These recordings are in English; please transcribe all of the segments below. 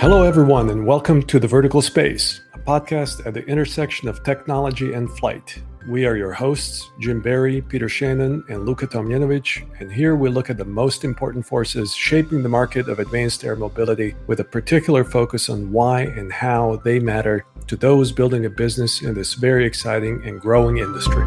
Hello, everyone, and welcome to The Vertical Space, a podcast at the intersection of technology and flight. We are your hosts, Jim Barry, Peter Shannon, and Luka Tomljenovic, and here we look at the most important forces shaping the market of advanced air mobility with a particular focus on why and how they matter to those building a business in this very exciting and growing industry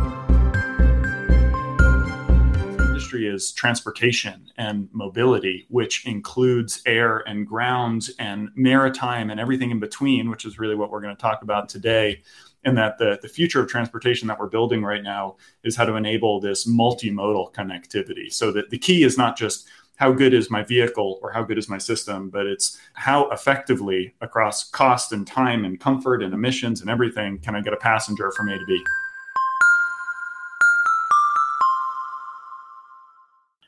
industry is transportation and mobility, which includes air and ground and maritime and everything in between, which is really what we're going to talk about today. And that the, the future of transportation that we're building right now is how to enable this multimodal connectivity. So that the key is not just how good is my vehicle or how good is my system, but it's how effectively across cost and time and comfort and emissions and everything can I get a passenger from A to B.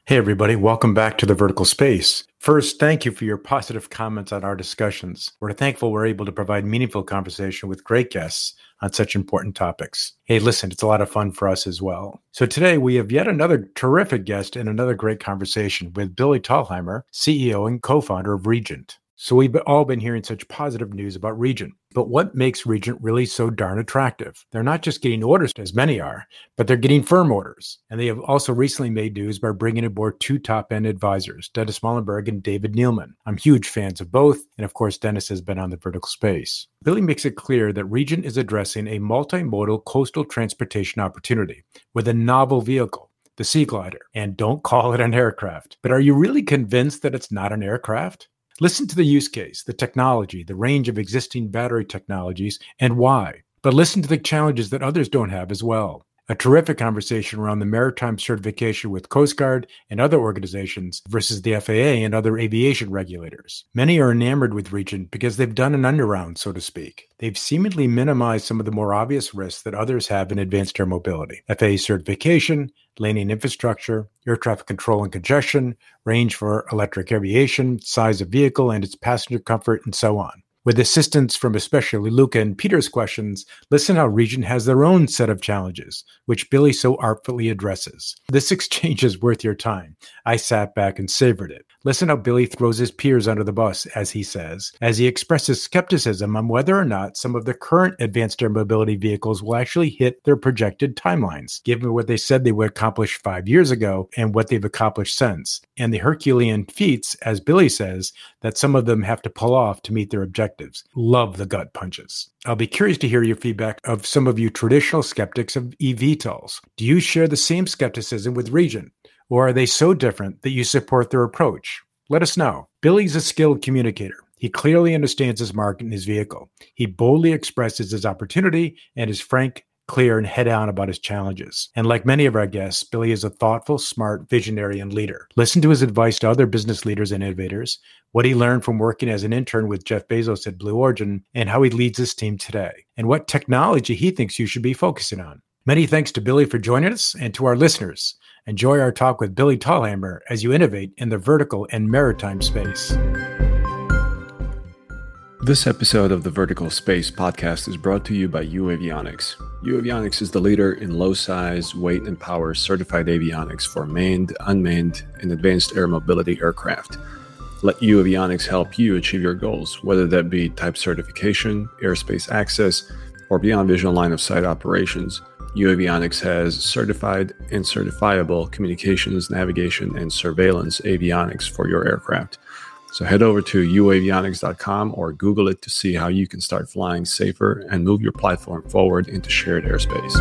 Hey, everybody, welcome back to the Vertical Space. First, thank you for your positive comments on our discussions. We're thankful we're able to provide meaningful conversation with great guests on such important topics. Hey, listen, it's a lot of fun for us as well. So today we have yet another terrific guest and another great conversation with Billy Thalheimer, CEO and co founder of Regent. So we've all been hearing such positive news about Regent. But what makes Regent really so darn attractive? They're not just getting orders, as many are, but they're getting firm orders. And they have also recently made news by bringing aboard two top end advisors, Dennis Muilenburg and David Neeleman. I'm huge fans of both. And of course, Dennis has been on the vertical space. Billy makes it clear that Regent is addressing a multimodal coastal transportation opportunity with a novel vehicle the Sea Glider. And don't call it an aircraft. But are you really convinced that it's not an aircraft? Listen to the use case, the technology, the range of existing battery technologies, and why. But listen to the challenges that others don't have as well a terrific conversation around the maritime certification with Coast Guard and other organizations versus the FAA and other aviation regulators. Many are enamored with Regent because they've done an underround, so to speak. They've seemingly minimized some of the more obvious risks that others have in advanced air mobility FAA certification, landing infrastructure, air traffic control and congestion, range for electric aviation, size of vehicle and its passenger comfort, and so on. With assistance from especially Luka and Peter's questions, listen how Regent has their own set of challenges, which Billy so artfully addresses. This exchange is worth your time. I sat back and savored it. Listen how Billy throws his peers under the bus, as he says, as he expresses skepticism on whether or not some of the current advanced air mobility vehicles will actually hit their projected timelines, given what they said they would accomplish five years ago and what they've accomplished since, and the Herculean feats, as Billy says, that some of them have to pull off to meet their objectives. Love the gut punches. I'll be curious to hear your feedback of some of you traditional skeptics of eVTOLs. Do you share the same skepticism with Regent? Or are they so different that you support their approach? Let us know. Billy's a skilled communicator. He clearly understands his market and his vehicle. He boldly expresses his opportunity and is frank, clear, and head on about his challenges. And like many of our guests, Billy is a thoughtful, smart, visionary, and leader. Listen to his advice to other business leaders and innovators, what he learned from working as an intern with Jeff Bezos at Blue Origin, and how he leads his team today, and what technology he thinks you should be focusing on. Many thanks to Billy for joining us and to our listeners. Enjoy our talk with Billy Thalheimer as you innovate in the vertical and maritime space. This episode of the Vertical Space podcast is brought to you by uAvionix. uAvionix is the leader in low size, weight, and power certified avionics for manned, unmanned, and advanced air mobility aircraft. Let uAvionix help you achieve your goals, whether that be type certification, airspace access, or beyond visual line of sight operations. uAvionix has certified and certifiable communications, navigation, and surveillance avionics for your aircraft. So head over to uavionix.com or Google it to see how you can start flying safer and move your platform forward into shared airspace.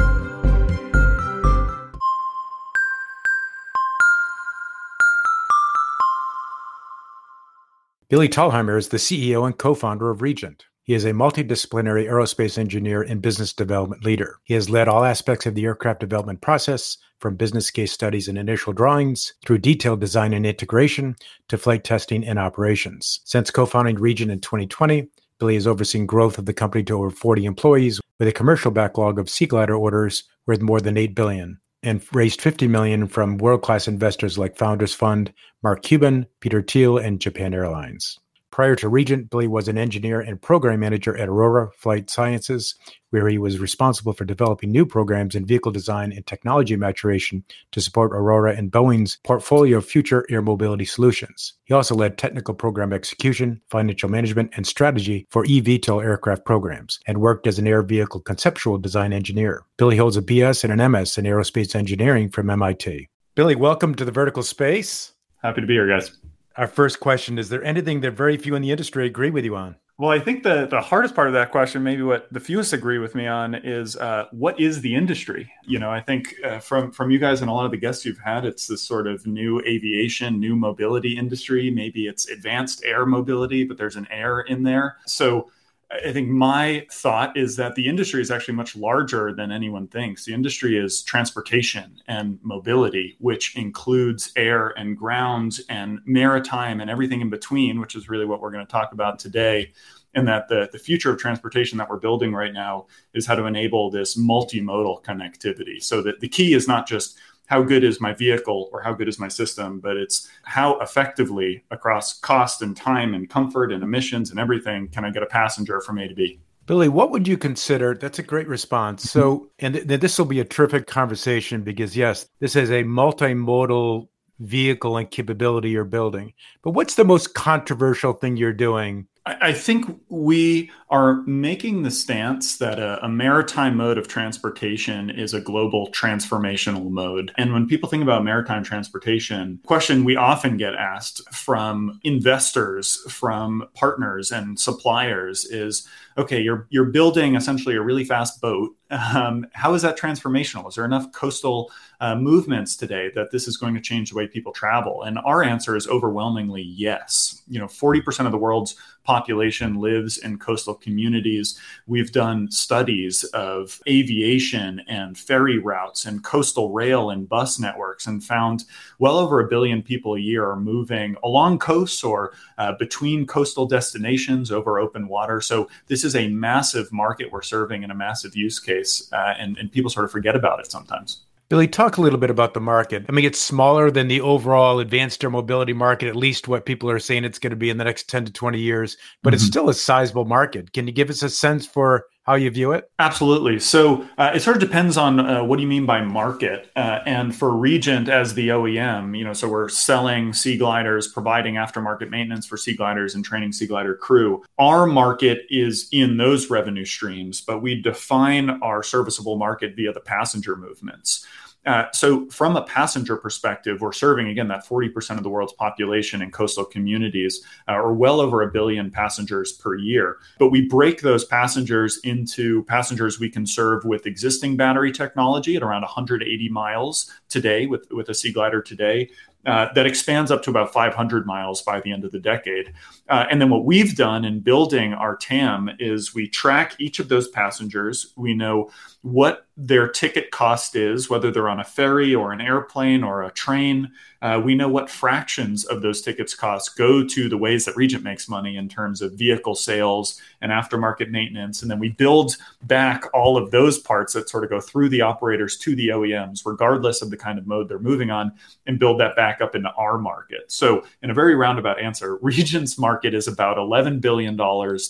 Billy Thalheimer is the CEO and co founder of Regent. He is a multidisciplinary aerospace engineer and business development leader. He has led all aspects of the aircraft development process, from business case studies and initial drawings through detailed design and integration to flight testing and operations. Since co founding Regent in 2020, Billy has overseen growth of the company to over 40 employees with a commercial backlog of Sea Glider orders worth more than 8 billion and raised 50 million from world-class investors like Founders Fund, Mark Cuban, Peter Thiel, and Japan Airlines. Prior to Regent, Billy was an engineer and program manager at Aurora Flight Sciences, where he was responsible for developing new programs in vehicle design and technology maturation to support Aurora and Boeing's portfolio of future air mobility solutions. He also led technical program execution, financial management, and strategy for eVTOL aircraft programs, and worked as an air vehicle conceptual design engineer. Billy holds a BS and an MS in aerospace engineering from MIT. Billy, welcome to the Vertical Space. Happy to be here, guys. Our first question Is there anything that very few in the industry agree with you on? Well, I think the, the hardest part of that question, maybe what the fewest agree with me on, is uh, what is the industry? You know, I think uh, from from you guys and a lot of the guests you've had, it's this sort of new aviation, new mobility industry. Maybe it's advanced air mobility, but there's an air in there. So I think my thought is that the industry is actually much larger than anyone thinks. The industry is transportation and mobility, which includes air and ground and maritime and everything in between, which is really what we're going to talk about today. And that the, the future of transportation that we're building right now is how to enable this multimodal connectivity. So that the key is not just how good is my vehicle or how good is my system, but it's how effectively across cost and time and comfort and emissions and everything can I get a passenger from A to B. Billy, what would you consider? That's a great response. So, mm-hmm. and th- this will be a terrific conversation because, yes, this is a multimodal vehicle and capability you're building. But what's the most controversial thing you're doing I think we are making the stance that a, a, maritime mode of transportation is a global transformational mode. And when people think about maritime transportation, question we often get asked from investors, from partners and suppliers is, okay, you're you're building essentially a really fast boat. Um, how is that transformational? Is there enough coastal uh, movements today that this is going to change the way people travel? And our answer is overwhelmingly yes. You know, forty percent of the world's population lives in coastal communities. We've done studies of aviation and ferry routes and coastal rail and bus networks and found well over a billion people a year are moving along coasts or uh, between coastal destinations over open water. So this this is a massive market we're serving and a massive use case, uh, and, and people sort of forget about it sometimes. Billy, talk a little bit about the market. I mean, it's smaller than the overall advanced air mobility market, at least what people are saying it's going to be in the next 10 to 20 years, but mm-hmm. it's still a sizable market. Can you give us a sense for how you view it? Absolutely. So uh, it sort of depends on uh, what do you mean by market. Uh, and for Regent as the OEM, you know, so we're selling sea gliders, providing aftermarket maintenance for sea gliders, and training sea glider crew. Our market is in those revenue streams, but we define our serviceable market via the passenger movements. Uh, so, from a passenger perspective, we're serving again that 40% of the world's population in coastal communities, uh, or well over a billion passengers per year. But we break those passengers into passengers we can serve with existing battery technology at around 180 miles today with, with a Sea Glider today, uh, that expands up to about 500 miles by the end of the decade. Uh, and then what we've done in building our TAM is we track each of those passengers. We know what their ticket cost is, whether they're on a ferry or an airplane or a train. Uh, we know what fractions of those tickets cost go to the ways that Regent makes money in terms of vehicle sales and aftermarket maintenance. And then we build back all of those parts that sort of go through the operators to the OEMs, regardless of the kind of mode they're moving on, and build that back up into our market. So, in a very roundabout answer, Regent's market is about $11 billion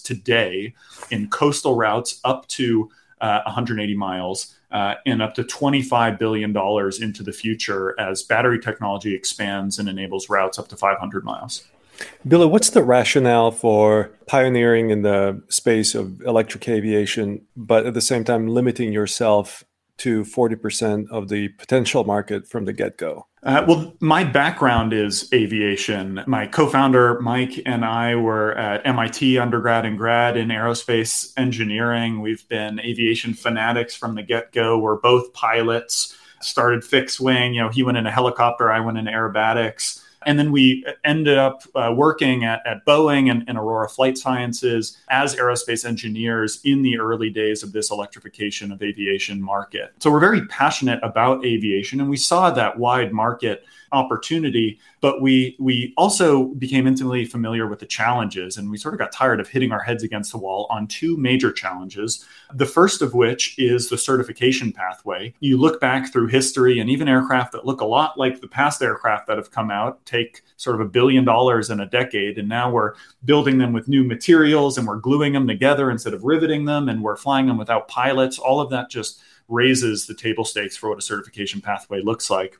today in coastal routes up to uh, 180 miles uh, and up to $25 billion into the future as battery technology expands and enables routes up to 500 miles. Billy, what's the rationale for pioneering in the space of electric aviation, but at the same time limiting yourself to 40% of the potential market from the get go? Uh, well, my background is aviation. My co founder, Mike, and I were at MIT undergrad and grad in aerospace engineering. We've been aviation fanatics from the get go. We're both pilots, started fixed wing. You know, he went in a helicopter, I went in aerobatics. And then we ended up uh, working at, at Boeing and, and, Aurora Flight Sciences as aerospace engineers in the early days of this electrification of aviation market. So we're very passionate about aviation, and we saw that wide market opportunity but we we also became intimately familiar with the challenges and we sort of got tired of hitting our heads against the wall on two major challenges the first of which is the certification pathway you look back through history and even aircraft that look a lot like the past aircraft that have come out take sort of a billion dollars in a decade. And now we're building them with new materials and we're gluing them together instead of riveting them and we're flying them without pilots. All of that just raises the table stakes for what a certification pathway looks like.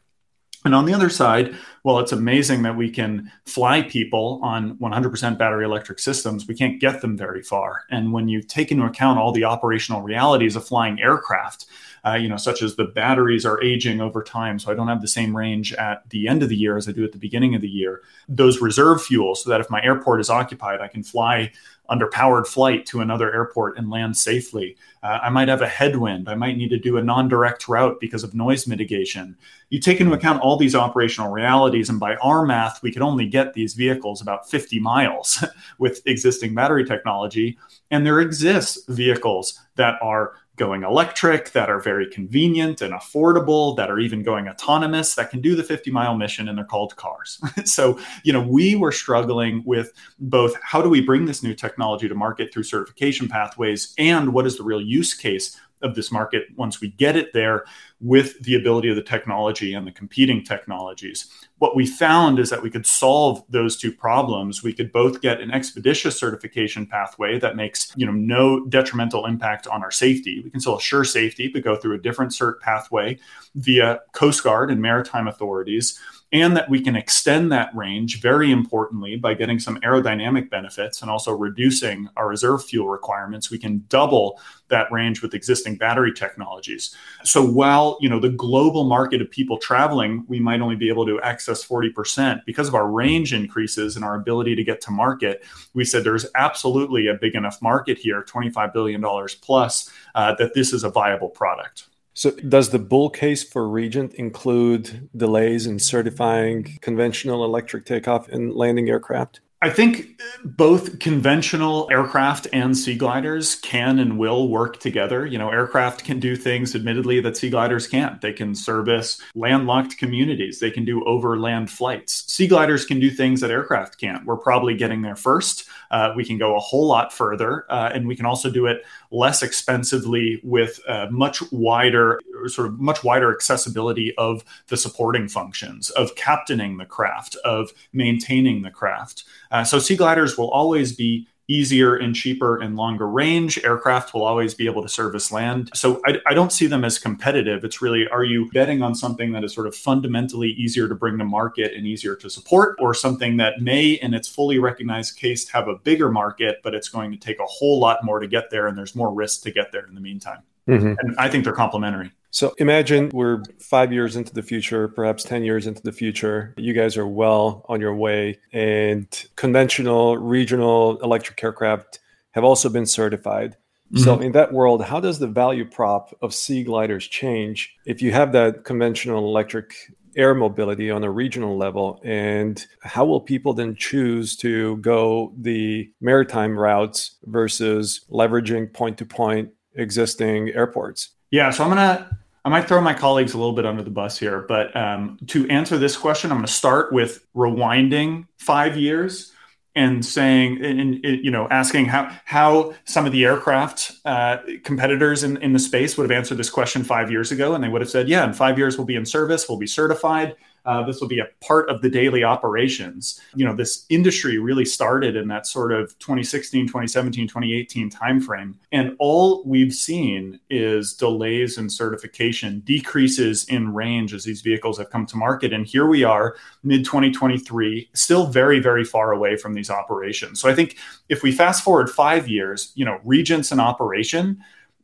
And on the other side, well, it's amazing that we can fly people on 100% battery electric systems. We can't get them very far. And when you take into account all the operational realities of flying aircraft, uh, you know, such as the batteries are aging over time, so I don't have the same range at the end of the year as I do at the beginning of the year. Those reserve fuels, so that if my airport is occupied, I can fly under powered flight to another airport and land safely. Uh, I might have a headwind. I might need to do a non direct route because of noise mitigation. You take into account all these operational realities, and by our math, we could only get these vehicles about 50 miles with existing battery technology. And there exists vehicles that are going electric, that are very convenient and affordable, that are even going autonomous, that can do the 50 mile mission, and they're called cars. so, you know, we were struggling with both how do we bring this new technology to market through certification pathways, and what is the real use case of this market once we get it there with the ability of the technology and the competing technologies. What we found is that we could solve those two problems. We could both get an expeditious certification pathway that makes, you know, no detrimental impact on our safety. We can still assure safety, but go through a different cert pathway via Coast Guard and maritime authorities and that we can extend that range very importantly by getting some aerodynamic benefits and also reducing our reserve fuel requirements we can double that range with existing battery technologies. So while you know the global market of people traveling we might only be able to access 40% because of our range increases and our ability to get to market we said there's absolutely a big enough market here 25 billion dollars plus uh, that this is a viable product so, does the bull case for Regent include delays in certifying conventional electric takeoff and landing aircraft? I think both conventional aircraft and sea gliders can and will work together. You know, aircraft can do things, admittedly, that sea gliders can't. They can service landlocked communities, they can do overland flights. Sea gliders can do things that aircraft can't. We're probably getting there first. Uh, we can go a whole lot further, uh, and we can also do it less expensively with much wider, sort of much wider accessibility of the supporting functions, of captaining the craft, of maintaining the craft. Uh, so sea gliders will always be easier and cheaper and longer range. Aircraft will always be able to service land. So I, I, don't see them as competitive. It's really, are you betting on something that is sort of fundamentally easier to bring to market and easier to support, or something that may, in its fully recognized case, have a bigger market, but it's going to take a whole lot more to get there and there's more risk to get there in the meantime? Mm-hmm. And I think they're complementary. So imagine we're five years into the future, perhaps 10 years into the future. You guys are well on your way, and conventional regional electric aircraft have also been certified. Mm-hmm. So, in that world, how does the value prop of sea gliders change if you have that conventional electric air mobility on a regional level? And how will people then choose to go the maritime routes versus leveraging point to point existing airports? Yeah, so I'm gonna I might throw my colleagues a little bit under the bus here, but um, to answer this question, I'm to start with rewinding five years and saying, and, you know, asking how how some of the aircraft uh, competitors in, in the space would have answered this question five years ago, and they would have said, yeah, in five years we'll be in service, we'll be certified, uh, this will be a part of the daily operations. You know, this industry really started in that sort of 2016, 2017, 2018 timeframe. And all we've seen is delays in certification, decreases in range as these vehicles have come to market. And here we are, mid 2023, still very, very far away from these operations. So I think if we fast forward five years, you know, Regents in operation,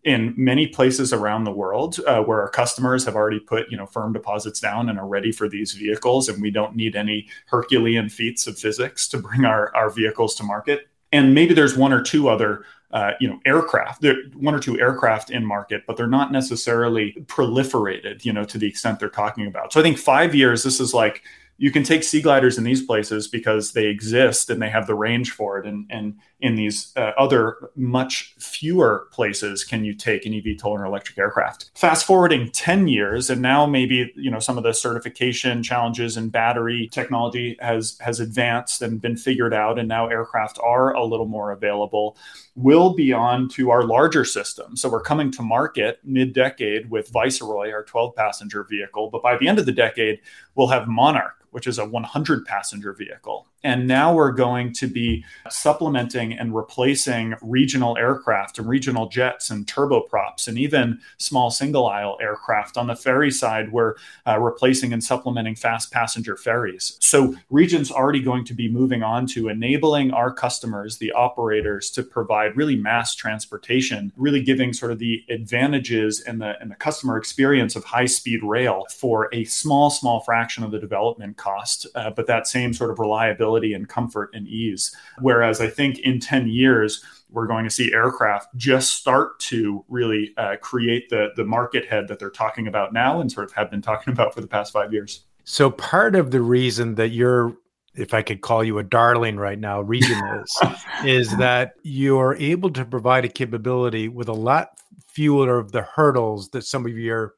in many places around the world uh, where our customers have already put you know firm deposits down and are ready for these vehicles and we don't need any herculean feats of physics to bring our, our vehicles to market. And maybe there's one or two other uh, you know aircraft there one or two aircraft in market but they're not necessarily proliferated you know to the extent they're talking about. So i think five years this is like you can take sea gliders in these places because they exist and they have the range for it. And and in these uh, other much fewer places can you take an eVTOL or an electric aircraft. Fast forwarding 10 years, and now maybe you know some of the certification challenges in battery technology has has advanced and been figured out, and now aircraft are a little more available. We'll be on to our larger system. So we're coming to market mid-decade with Viceroy, our 12 passenger vehicle. But by the end of the decade, we'll have Monarch, which is a 100 passenger vehicle. And now we're going to be supplementing and replacing regional aircraft and regional jets and turboprops and even small single aisle aircraft. On the ferry side, we're uh, replacing and supplementing fast passenger ferries. So, Regent's already going to be moving on to enabling our customers, the operators, to provide really mass transportation, really giving sort of the advantages and the, and the customer experience of high speed rail for a small, small fraction of the development cost, uh, but that same sort of reliability and comfort and ease. Whereas I think in 10 years, we're going to see aircraft just start to really uh, create the, the market head that they're talking about now and sort of have been talking about for the past five years. So, part of the reason that you're if I could call you a darling right now, Regent is, is that you're able to provide a capability with a lot fewer of the hurdles that some of your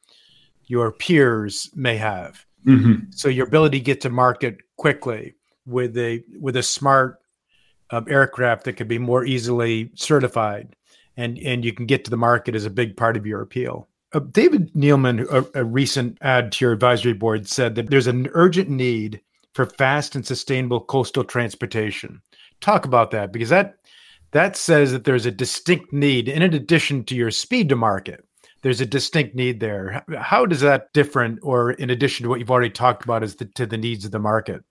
your peers may have. Mm-hmm. So your ability to get to market quickly with a with a smart um, aircraft that could be more easily certified, and and you can get to the market is a big part of your appeal. Uh, David Neeleman, a, a recent ad to your advisory board, said that there's an urgent need for fast and sustainable coastal transportation. Talk about that because that that says that there's a distinct need in addition to your speed to market. There's a distinct need there. How does that different or in addition to what you've already talked about as the, to the needs of the market?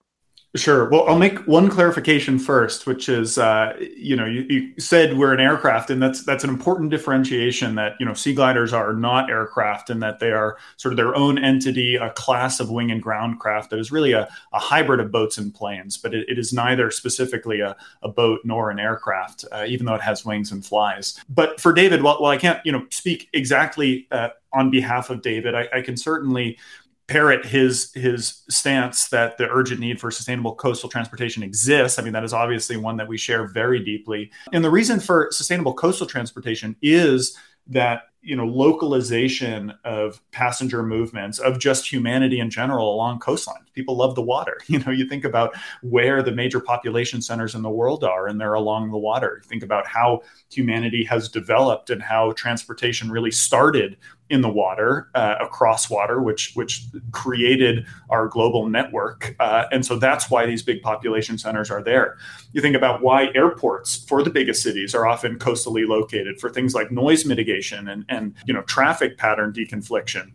Sure. Well, I'll make one clarification first, which is, uh, you know, you, you, said we're an aircraft, and that's that's an important differentiation. That you know, sea gliders are not aircraft, and that they are sort of their own entity, a class of wing in ground craft that is really a, a hybrid of boats and planes. But it, it is neither specifically a, a boat nor an aircraft, uh, even though it has wings and flies. But for David, while, while I can't, you know, speak exactly uh, on behalf of David, I, I can certainly parrot his his stance that the urgent need for sustainable coastal transportation exists. I mean, that is obviously one that we share very deeply. And the reason for sustainable coastal transportation is that you know localization of passenger movements of just humanity in general along coastlines people love the water you know you think about where the major population centers in the world are and they're along the water think about how humanity has developed and how transportation really started in the water uh, across water which which created our global network. Uh, and so that's why these big population centers are there. You think about why airports for the biggest cities are often coastally located for things like noise mitigation and, and you know traffic pattern deconfliction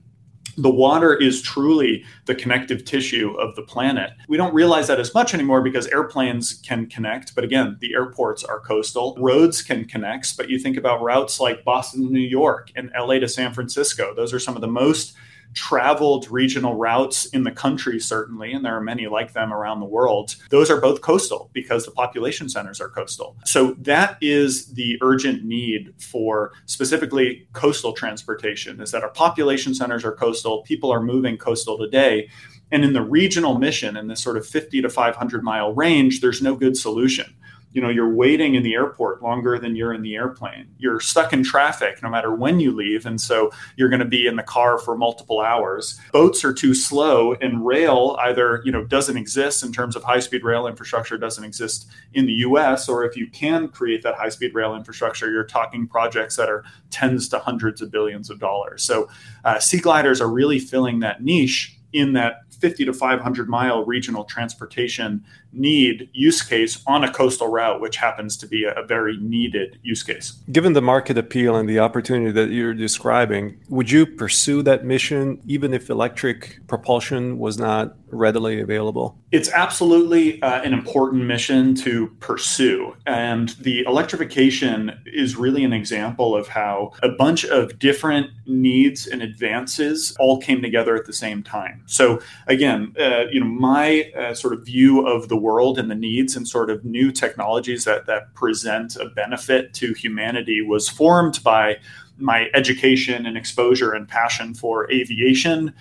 the water is truly the connective tissue of the planet. We don't realize that as much anymore because airplanes can connect, but again, the airports are coastal. Roads can connect, but you think about routes like Boston to New York and LA to San Francisco. Those are some of the most traveled regional routes in the country, certainly, and there are many like them around the world, those are both coastal because the population centers are coastal. So that is the urgent need for specifically coastal transportation is that our population centers are coastal, people are moving coastal today. And in the regional mission, in this sort of 50 to 500 mile range, there's no good solution you know you're waiting in the airport longer than you're in the airplane. You're stuck in traffic no matter when you leave and so you're going to be in the car for multiple hours. Boats are too slow and rail either you know doesn't exist in terms of high speed rail infrastructure doesn't exist in the US or if you can create that high speed rail infrastructure you're talking projects that are tens to hundreds of billions of dollars. So uh, sea gliders are really filling that niche in that 50 to 500 mile regional transportation need use case on a coastal route, which happens to be a, a, very needed use case. Given the market appeal and the opportunity that you're describing, would you pursue that mission even if electric propulsion was not readily available? It's absolutely uh, an important mission to pursue. And the electrification is really an example of how a bunch of different needs and advances all came together at the same time. So, again, uh, you know, my uh, sort of view of the world and the needs and sort of new technologies that, that present a benefit to humanity was formed by my education and exposure and passion for aviation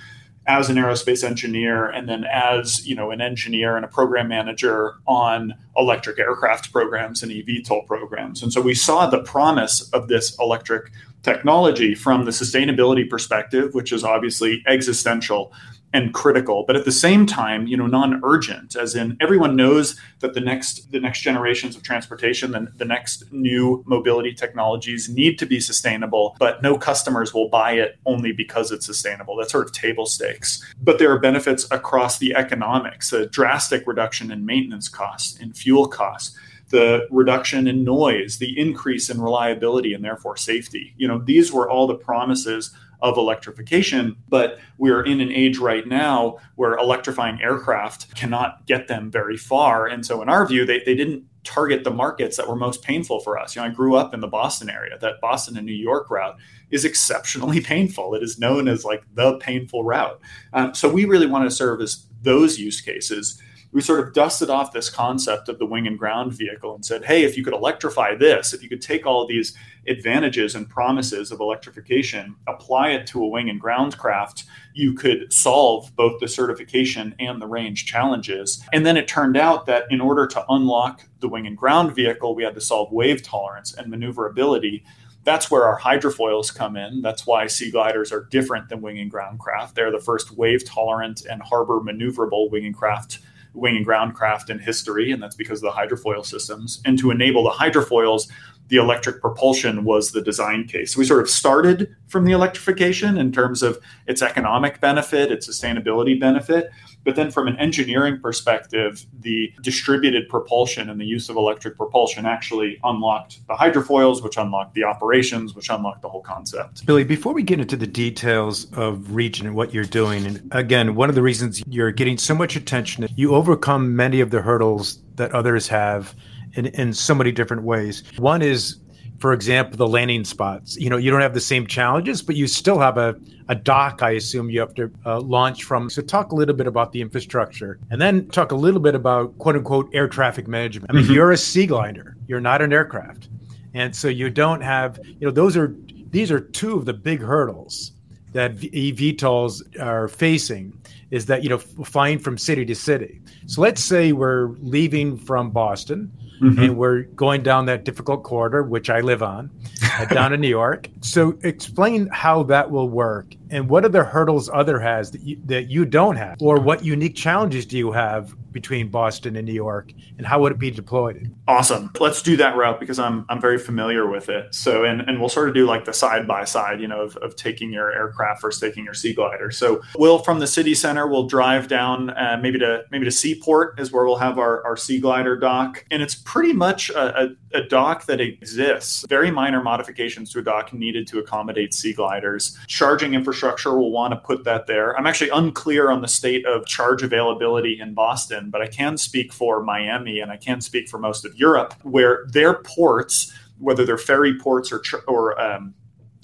as an aerospace engineer and then as you know an engineer and a program manager on electric aircraft programs and eVTOL programs. And so we saw the promise of this electric technology from the sustainability perspective which is obviously existential and critical, but at the same time, you know, non-urgent, as in everyone knows that the next the next generations of transportation and the next new mobility technologies need to be sustainable, but no customers will buy it only because it's sustainable. That's sort of table stakes. But there are benefits across the economics, a drastic reduction in maintenance costs, in fuel costs the reduction in noise, the increase in reliability and therefore safety. You know, these were all the promises of electrification, but we're in an age right now where electrifying aircraft cannot get them very far. And so, in our view, they, they didn't target the markets that were most painful for us. You know, I grew up in the Boston area. That Boston and New York route is exceptionally painful. It is known as like the painful route. Um, so, we really want to service those use cases we sort of dusted off this concept of the wing in ground vehicle and said, hey, if you could electrify this, if you could take all these advantages and promises of electrification, apply it to a wing in ground craft, you could solve both the certification and the range challenges. And then it turned out that in order to unlock the wing in ground vehicle, we had to solve wave tolerance and maneuverability that's where our hydrofoils come in. That's why sea gliders are different than wing in ground craft. They're the first wave tolerant and harbor maneuverable wing and craft wing in ground craft in history, and that's because of the hydrofoil systems. And to enable the hydrofoils, the electric propulsion was the design case. So we sort of started from the electrification in terms of its economic benefit, its sustainability benefit. But then, from an engineering perspective, the distributed propulsion and the use of electric propulsion actually unlocked the hydrofoils, which unlocked the operations, which unlocked the whole concept. Billy, before we get into the details of Regent and what you're doing, and again, one of the reasons you're getting so much attention, is you overcome many of the hurdles that others have in, in so many different ways. One is for example, the landing spots. You know, you don't have the same challenges, but you still have a, a dock, I assume you have to uh, launch from. So, talk a little bit about the infrastructure and then talk a little bit about quote unquote air traffic management. I mean, mm-hmm. you're a sea glider, you're not an aircraft. And so, you don't have, you know, those are, these are two of the big hurdles that eVTOLs are facing is that, you know, flying from city to city. So, let's say we're leaving from Boston mm-hmm. and we're going down that difficult corridor, which I live on, down in New York. So explain how that will work and what are the hurdles other has that you, that you don't have, or what unique challenges do you have between Boston and New York, and how would it be deployed? Awesome. Let's do that route because I'm I'm very familiar with it. So and and we'll sort of do like the side by side, you know, of, of taking your aircraft versus taking your sea glider. So we'll from the city center, we'll drive down uh, maybe to maybe to Seaport is where we'll have our our sea glider dock, and it's pretty much a, a, a dock that exists. Very minor modifications to a dock needed to accommodate sea gliders. Charging infrastructure will want to put that there. I'm actually unclear on the state of charge availability in Boston, but I can speak for Miami and I can speak for most of Europe, where their ports, whether they're ferry ports or, or um,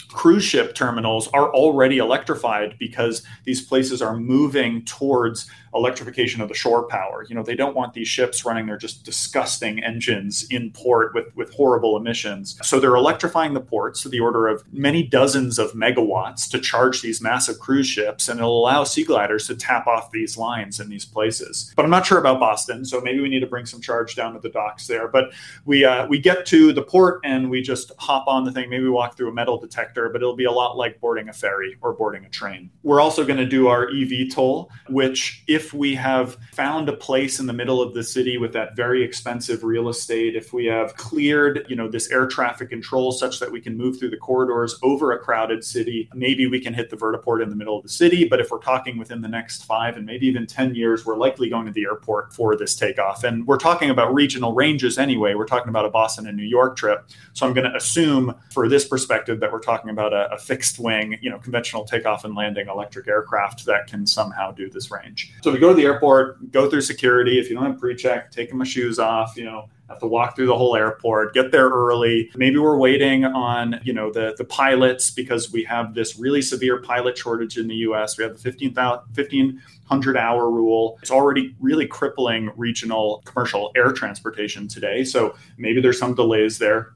cruise ship terminals are already electrified because these places are moving towards electrification of the shore power. You know, they don't want these ships running their just disgusting engines in port with, with horrible emissions. So they're electrifying the ports to the order of many dozens of megawatts to charge these massive cruise ships, and it'll allow sea gliders to tap off these lines in these places. But I'm not sure about Boston, so maybe we need to bring some charge down to the docks there. But we uh, we get to the port and we just hop on the thing. Maybe we walk through a metal detector, but it'll be a lot like boarding a ferry or boarding a train. We're also going to do our EV toll, which if if we have found a place in the middle of the city with that very expensive real estate, if we have cleared, you know, this air traffic control such that we can move through the corridors over a crowded city, maybe we can hit the vertiport in the middle of the city. But if we're talking within the next five and maybe even 10 years, we're likely going to the airport for this takeoff. And we're talking about regional ranges anyway. We're talking about a Boston and New York trip. So I'm going to assume for this perspective that we're talking about a, a fixed wing, you know, conventional takeoff and landing electric aircraft that can somehow do this range. So we go to the airport, go through security. If you don't have pre-check, taking my shoes off, you know, have to walk through the whole airport, get there early. Maybe we're waiting on, you know, the the pilots because we have this really severe pilot shortage in the US. We have the 15,000 1500 hour rule. It's already really crippling regional commercial air transportation today. So maybe there's some delays there.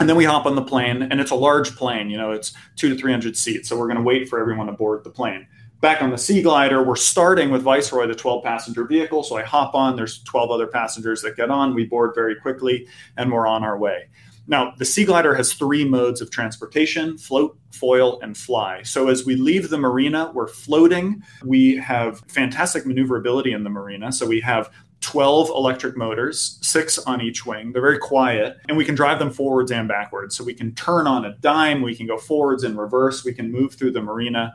And then we hop on the plane, and it's a large plane. You know, it's two to three hundred seats. So we're going to wait for everyone to board the plane back on the Sea Glider, we're starting with Viceroy, the 12 passenger vehicle. So I hop on, there's 12 other passengers that get on. We board very quickly and we're on our way. Now, the Sea Glider has three modes of transportation float, foil, and fly. So, as we leave the marina, we're floating. We have fantastic maneuverability in the marina. So, we have 12 electric motors, six on each wing. They're very quiet, and we can drive them forwards and backwards. So, we can turn on a dime, we can go forwards and reverse, we can move through the marina.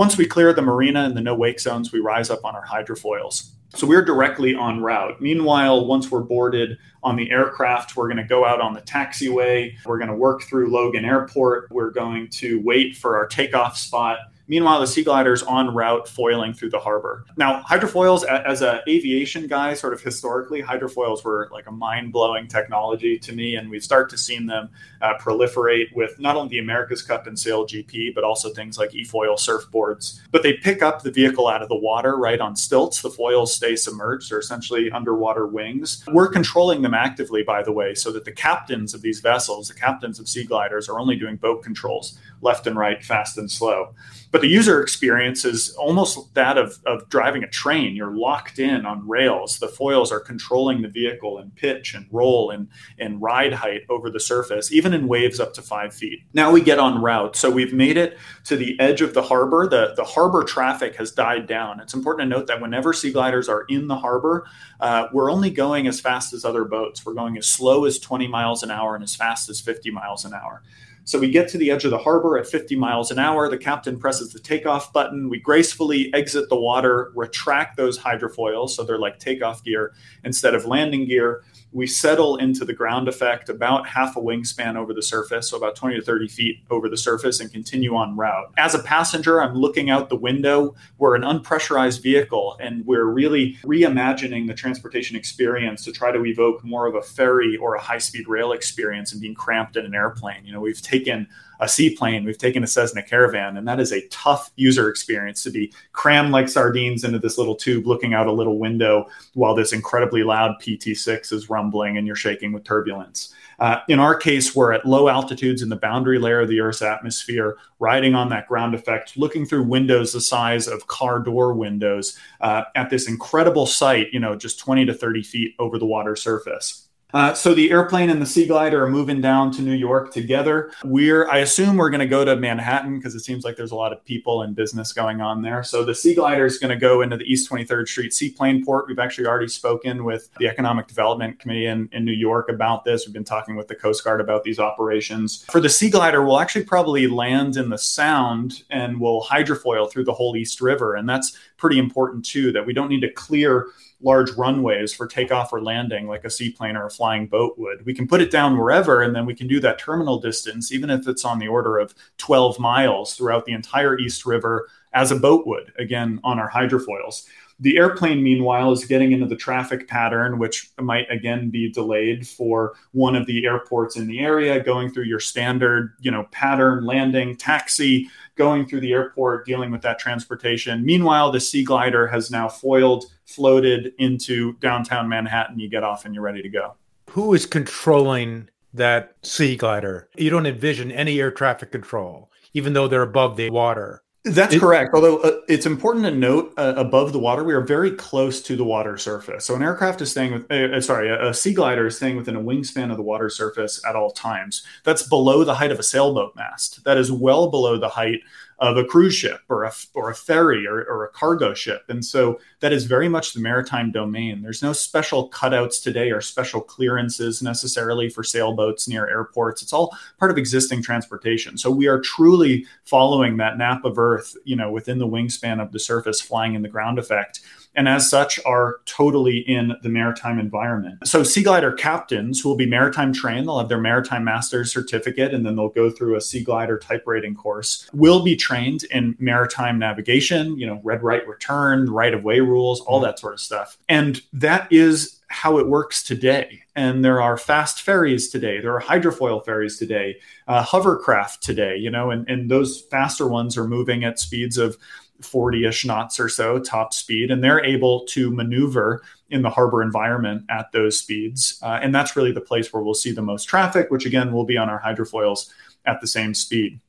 Once we clear the marina and the no wake zones, we rise up on our hydrofoils. So we're directly on route. Meanwhile, once we're boarded on the aircraft, we're going to go out on the taxiway. We're going to work through Logan Airport. We're going to wait for our takeoff spot. Meanwhile, the Sea Glider's on route foiling through the harbor. Now, hydrofoils, as an aviation guy, sort of historically, hydrofoils were like a mind blowing technology to me, and we start to see them uh, proliferate with not only the America's Cup and Sail GP, but also things like e-foil surfboards. But they pick up the vehicle out of the water right on stilts. The foils stay submerged; they're essentially underwater wings. We're controlling them actively, by the way, so that the captains of these vessels, the captains of sea gliders, are only doing boat controls left and right, fast and slow. But the user experience is almost that of, of driving a train. You're locked in on rails. The foils are controlling the vehicle and pitch and roll and, and ride height over the surface, even in waves up to five feet. Now we get on route. So we've made it to the edge of the harbor. The, the harbor traffic has died down. It's important to note that whenever sea gliders are in the harbor, uh, we're only going as fast as other boats. We're going as slow as 20 miles an hour and as fast as 50 miles an hour. So we get to the edge of the harbor at 50 miles an hour. The captain presses the takeoff button. We gracefully exit the water, retract those hydrofoils. So they're like takeoff gear instead of landing gear we settle into the ground effect about half a wingspan over the surface, so about 20 to 30 feet over the surface, and continue on route. As a passenger, I'm looking out the window. We're an unpressurized vehicle, and we're really reimagining the transportation experience to try to evoke more of a ferry or a high speed rail experience and being cramped in an airplane. You know, we've taken a seaplane, we've taken a Cessna Caravan, and that is a tough user experience to be crammed like sardines into this little tube, looking out a little window while this incredibly loud PT6 is rumbling and you're shaking with turbulence. Uh, in our case, we're at low altitudes in the boundary layer of the Earth's atmosphere, riding on that ground effect, looking through windows the size of car door windows uh, at this incredible sight, you know, just 20 to 30 feet over the water surface. Uh, so the airplane and the Sea Glider are moving down to New York together. We're, I assume, we're going to go to Manhattan because it seems like there's a lot of people and business going on there. So the Sea Glider is going to go into the East 23rd Street Seaplane Port. We've actually already spoken with the Economic Development Committee in, in New York about this. We've been talking with the Coast Guard about these operations. For the Sea Glider, we'll actually probably land in the Sound and we'll hydrofoil through the whole East River, and that's pretty important too. That we don't need to clear large runways for takeoff or landing like a seaplane or a flying boat would. We can put it down wherever and then we can do that terminal distance, even if it's on the order of 12 miles throughout the entire East River as a boat would, again, on our hydrofoils. The airplane, meanwhile, is getting into the traffic pattern, which might again be delayed for one of the airports in the area, going through your standard, you know, pattern landing, taxi, going through the airport, dealing with that transportation. Meanwhile, the Sea Glider has now foiled, floated into downtown Manhattan. You get off and you're ready to go. Who is controlling that Sea Glider? You don't envision any air traffic control, even though they're above the water. That's it, correct. Although uh, it's important to note, uh, above the water, we are very close to the water surface. So an aircraft is staying with, uh, uh, sorry, a, a, sea glider is staying within a wingspan of the water surface at all times. That's below the height of a sailboat mast. That is well below the height of a cruise ship or a, or a ferry or, or a cargo ship. And so that is very much the maritime domain. There's no special cutouts today or special clearances necessarily for sailboats near airports. It's all part of existing transportation. So we are truly following that nap of Earth, you know, within the wingspan of the surface, flying in the ground effect and as such are totally in the maritime environment. So Sea Glider captains who will be maritime trained, they'll have their maritime master's certificate and then they'll go through a Sea Glider type rating course, will be trained in maritime navigation, you know, red right return, right of way rules, all mm-hmm. that sort of stuff. And that is how it works today. And there are fast ferries today. There are hydrofoil ferries today, uh, hovercraft today, you know, and, and those faster ones are moving at speeds of 40 ish knots or so top speed, and they're able to maneuver in the harbor environment at those speeds. Uh, and that's really the place where we'll see the most traffic, which again will be on our hydrofoils at the same speed.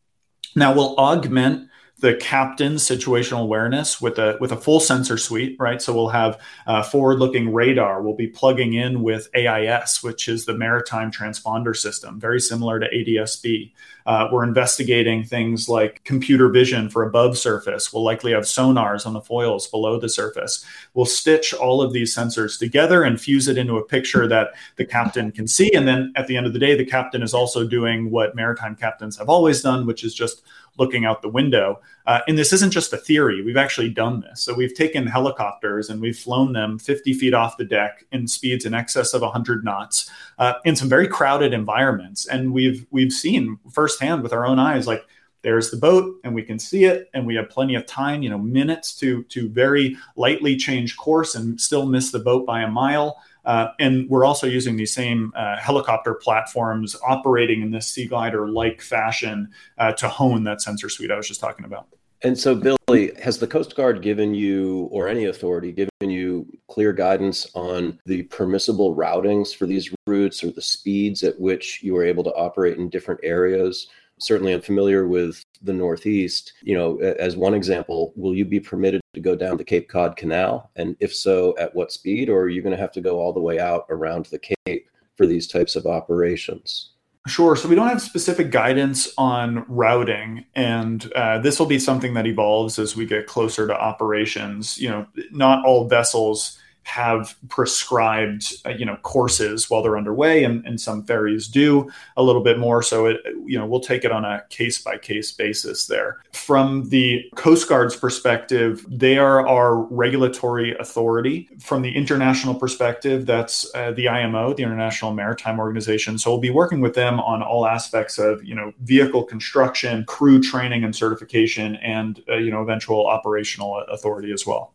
Now, we'll augment the captain's situational awareness with a with a full sensor suite, right? So we'll have uh, forward-looking radar. We'll be plugging in with AIS, which is the Maritime Transponder System, very similar to ADSB. Uh, we're investigating things like computer vision for above surface. We'll likely have sonars on the foils below the surface. We'll stitch all of these sensors together and fuse it into a picture that the captain can see. And then at the end of the day, the captain is also doing what maritime captains have always done, which is just looking out the window. Uh, and this isn't just a theory. We've actually done this. So we've taken helicopters and we've flown them 50 feet off the deck in speeds in excess of 100 knots uh, in some very crowded environments. And we've we've seen firsthand with our own eyes, like there's the boat and we can see it and we have plenty of time you know minutes to to very lightly change course and still miss the boat by a mile uh, and we're also using these same uh, helicopter platforms operating in this sea glider like fashion uh, to hone that sensor suite I was just talking about. And so, Billy, has the Coast Guard given you, or any authority, given you clear guidance on the permissible routings for these routes or the speeds at which you are able to operate in different areas? Certainly, I'm familiar with the Northeast. You know, as one example, will you be permitted to go down the Cape Cod Canal? And if so, at what speed? Or are you going to have to go all the way out around the Cape for these types of operations? Sure. So we don't have specific guidance on routing, and uh, this will be something that evolves as we get closer to operations. You know, not all vessels have prescribed uh, you know courses while they're underway and, and some ferries do a little bit more. So it you know we'll take it on a case by case basis there. From the coast guard's perspective they are our regulatory authority. From the international perspective that's uh, the imo the international maritime organization. So we'll be working with them on all aspects of you know vehicle construction crew training and certification and uh, you know eventual operational authority as well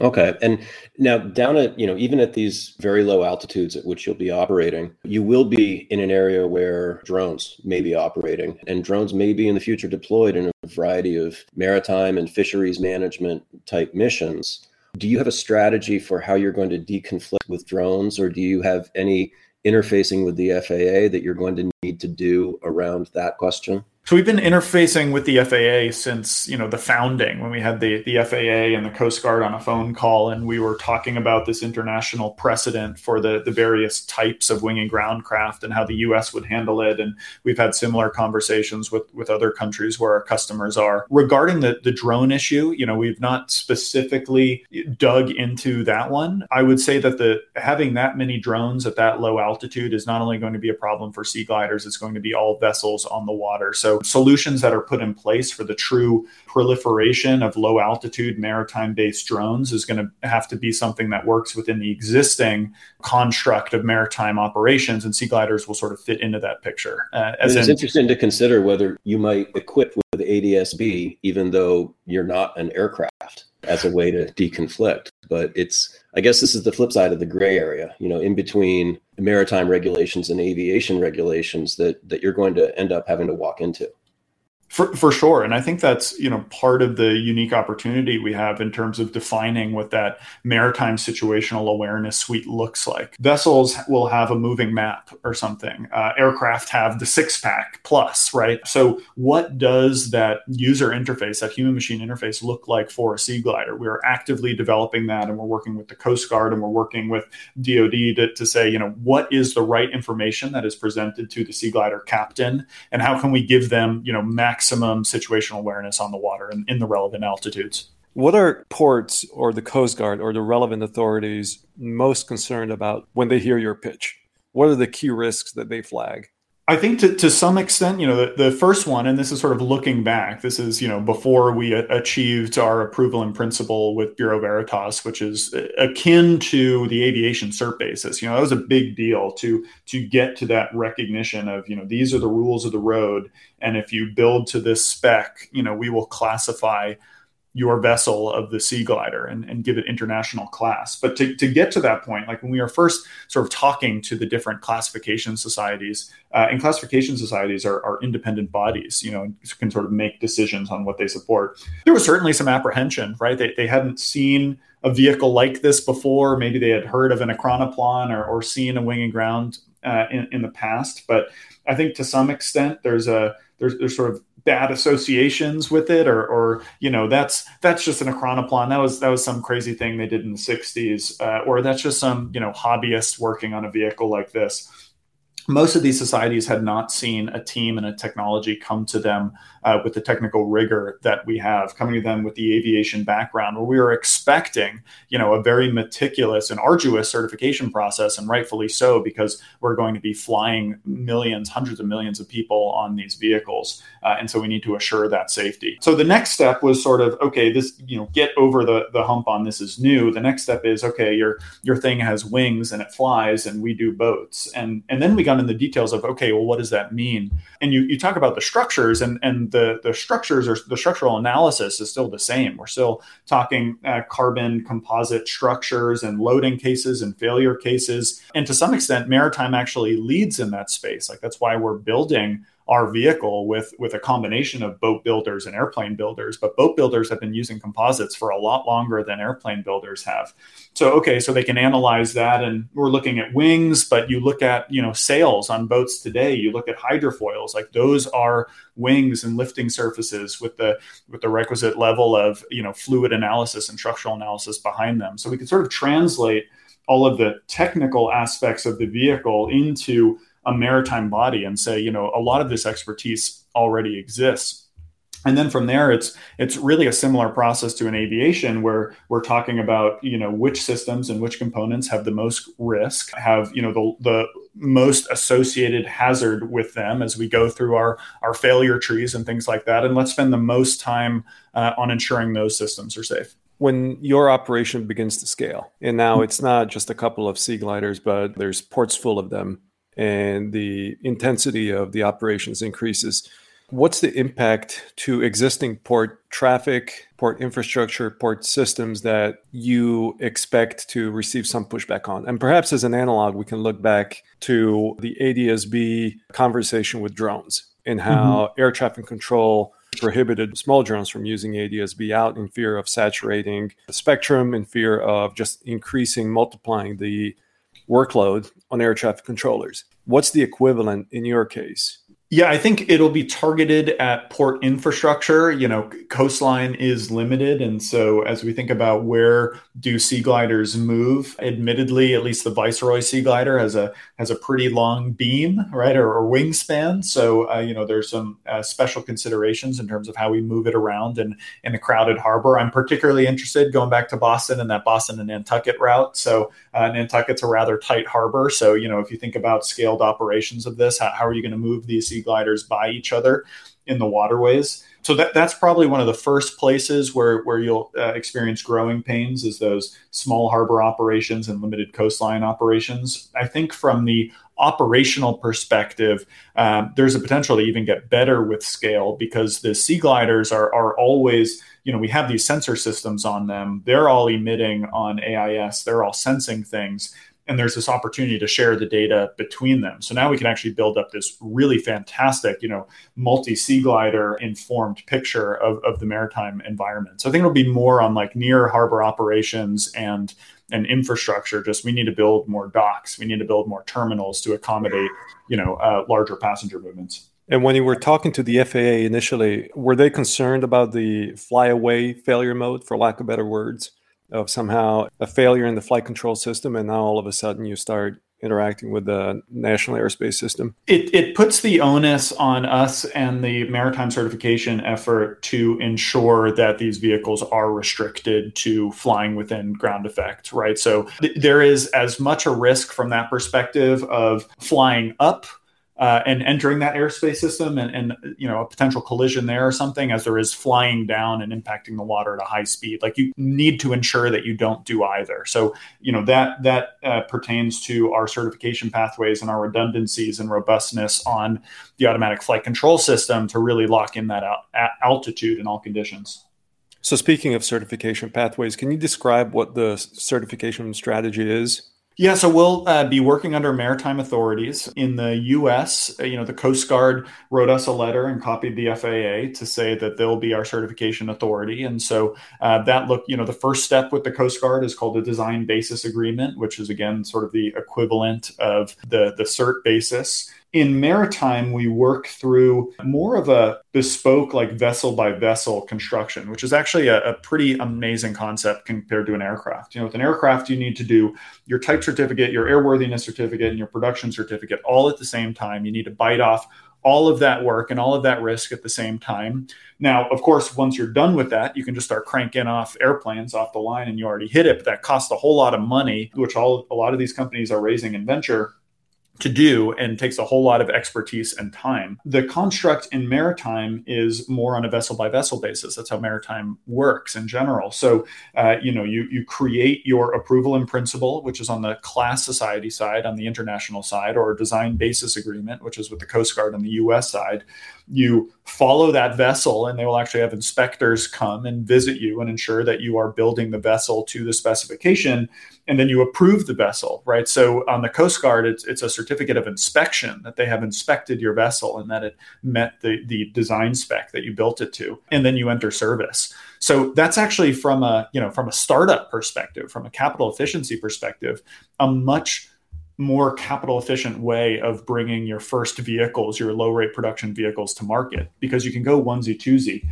Okay. And now down at, you know, even at these very low altitudes at which you'll be operating, you will be in an area where drones may be operating and drones may be in the future deployed in a variety of maritime and fisheries management type missions. Do you have a strategy for how you're going to deconflict with drones or do you have any interfacing with the FAA that you're going to need to do around that question? So we've been interfacing with the FAA since you know the founding when we had the the FAA and the Coast Guard on a phone call and we were talking about this international precedent for the the various types of wing in ground craft and how the US would handle it and we've had similar conversations with with other countries where our customers are. Regarding the the drone issue you know we've not specifically dug into that one. I would say that the having that many drones at that low altitude is not only going to be a problem for sea gliders it's going to be all vessels on the water. So solutions that are put in place for the true proliferation of low altitude maritime based drones is going to have to be something that works within the existing construct of maritime operations, and sea gliders will sort of fit into that picture. Uh, as it's in, interesting to consider whether you might equip with ADSB, even though you're not an aircraft, as a way to deconflict. But it's, I guess, this is the flip side of the gray area. You know, in between maritime regulations and aviation regulations that that you're going to end up having to walk into. For, for sure. And I think that's, you know, part of the unique opportunity we have in terms of defining what that maritime situational awareness suite looks like. Vessels will have a moving map or something. Uh, aircraft have the six pack plus, right? So what does that user interface, that human machine interface look like for a sea glider? We are actively developing that and we're working with the Coast Guard and we're working with DOD to, to say, you know, what is the right information that is presented to the sea glider captain and how can we give them, you know, max maximum situational awareness on the water and in the relevant altitudes. What are ports or the Coast Guard or the relevant authorities most concerned about when they hear your pitch? What are the key risks that they flag? I think to, to some extent, you know, the, the first one, and this is sort of looking back, this is, you know, before we achieved our approval in principle with Bureau Veritas, which is akin to the aviation cert basis. You know, that was a big deal to to get to that recognition of, you know, these are the rules of the road. And if you build to this spec, you know, we will classify your vessel of the sea glider and, and give it international class. But to, to get to that point, like when we were first sort of talking to the different classification societies, uh, and classification societies are, are independent bodies, you know, can sort of make decisions on what they support. There was certainly some apprehension, right? They, they hadn't seen a vehicle like this before. Maybe they had heard of an ekranoplan or, or seen a wing in ground uh, in, in the past. But I think to some extent, there's a there's, there's sort of bad associations with it or or you know that's that's just an ekranoplan that was that was some crazy thing they did in the 60s uh, or that's just some you know hobbyist working on a vehicle like this. Most of these societies had not seen a team and a technology come to them uh, with the technical rigor that we have, coming to them with the aviation background, where we were expecting, you know, a very meticulous and arduous certification process, and rightfully so, because we're going to be flying millions, hundreds of millions of people on these vehicles, uh, and so we need to assure that safety. So the next step was sort of, okay, this, you know, get over the the hump on this is new. The next step is, okay, your your thing has wings and it flies, and we do boats, and and then we got in the details of, okay, well, what does that mean? And you you talk about the structures and and the the structures or the structural analysis is still the same. We're still talking uh, carbon composite structures and loading cases and failure cases, and to some extent, maritime actually leads in that space. Like that's why we're building our vehicle with with a combination of boat builders and airplane builders but boat builders have been using composites for a lot longer than airplane builders have. So okay so they can analyze that and we're looking at wings but you look at you know sails on boats today you look at hydrofoils like those are wings and lifting surfaces with the with the requisite level of you know fluid analysis and structural analysis behind them. So we can sort of translate all of the technical aspects of the vehicle into a maritime body and say, you know, a lot of this expertise already exists. And then from there, it's it's really a similar process to an aviation where we're talking about you know which systems and which components have the most risk, have you know the the most associated hazard with them as we go through our our failure trees and things like that, and let's spend the most time uh, on ensuring those systems are safe when your operation begins to scale and now it's not just a couple of sea gliders but there's ports full of them and the intensity of the operations increases. What's the impact to existing port traffic, port infrastructure, port systems that you expect to receive some pushback on? And perhaps as an analog, we can look back to the ADSB conversation with drones and how mm-hmm. air traffic control prohibited small drones from using ADSB out in fear of saturating the spectrum, in fear of just increasing, multiplying the workload on air traffic controllers. What's the equivalent in your case? Yeah, I think it'll be targeted at port infrastructure. You know, coastline is limited. And so as we think about where do sea gliders move, admittedly, at least the Viceroy Sea Glider has a has a pretty long beam, right, or, or wingspan. So, uh, you know, there's some uh, special considerations in terms of how we move it around in, in a crowded harbor. I'm particularly interested going back to Boston and that Boston and Nantucket route. So uh, Nantucket's a rather tight harbor. So, you know, if you think about scaled operations of this, how, how are you going to move these sea gliders by each other in the waterways. So that, that's probably one of the first places where, where you'll uh, experience growing pains is those small harbor operations and limited coastline operations. I think from the operational perspective, um, there's a potential to even get better with scale because the sea gliders are, are always, you know, we have these sensor systems on them. They're all emitting on AIS, they're all sensing things and there's this opportunity to share the data between them. So now we can actually build up this really fantastic, you know, multi sea glider informed picture of, of the maritime environment. So I think it'll be more on like near harbor operations and and infrastructure. Just we need to build more docks, we need to build more terminals to accommodate, you know, uh, larger passenger movements. And when you were talking to the FAA initially, were they concerned about the flyaway failure mode, for lack of better words? Of somehow a failure in the flight control system, and now all of a sudden you start interacting with the national airspace system? It, it puts the onus on us and the maritime certification effort to ensure that these vehicles are restricted to flying within ground effect, right? So th- there is as much a risk from that perspective of flying up uh, and entering that airspace system and, and you know a potential collision there or something as there is flying down and impacting the water at a high speed. Like you need to ensure that you don't do either. So you know that that uh, pertains to our certification pathways and our redundancies and robustness on the automatic flight control system to really lock in that out, altitude in all conditions. So speaking of certification pathways can you describe what the certification strategy is yeah, so we'll uh, be working under maritime authorities in the U.S. Uh, you know, the Coast Guard wrote us a letter and copied the FAA to say that they'll be our certification authority, and so uh, that look, you know, the first step with the Coast Guard is called a design basis agreement, which is again sort of the equivalent of the the cert basis. In maritime, we work through more of a bespoke, like vessel by vessel construction, which is actually a, a, pretty amazing concept compared to an aircraft. You know, with an aircraft, you need to do your type certificate, your airworthiness certificate, and your production certificate all at the same time. You need to bite off all of that work and all of that risk at the same time. Now, of course, once you're done with that, you can just start cranking off airplanes off the line and you already hit it, but that costs a whole lot of money, which all a lot of these companies are raising in venture to do and takes a whole lot of expertise and time. The construct in maritime is more on a vessel by vessel basis. That's how maritime works in general. So, uh, you know, you you create your approval in principle, which is on the class society side, on the international side, or design basis agreement, which is with the Coast Guard on the U.S. side you follow that vessel and they will actually have inspectors come and visit you and ensure that you are building the vessel to the specification and then you approve the vessel right? So on the coast guard it's, it's a certificate of inspection that they have inspected your vessel and that it met the, the design spec that you built it to and then you enter service. So that's actually from a you know from a startup perspective from a capital efficiency perspective a much more capital efficient way of bringing your first vehicles, your low rate production vehicles to market because you can go onesie twosie.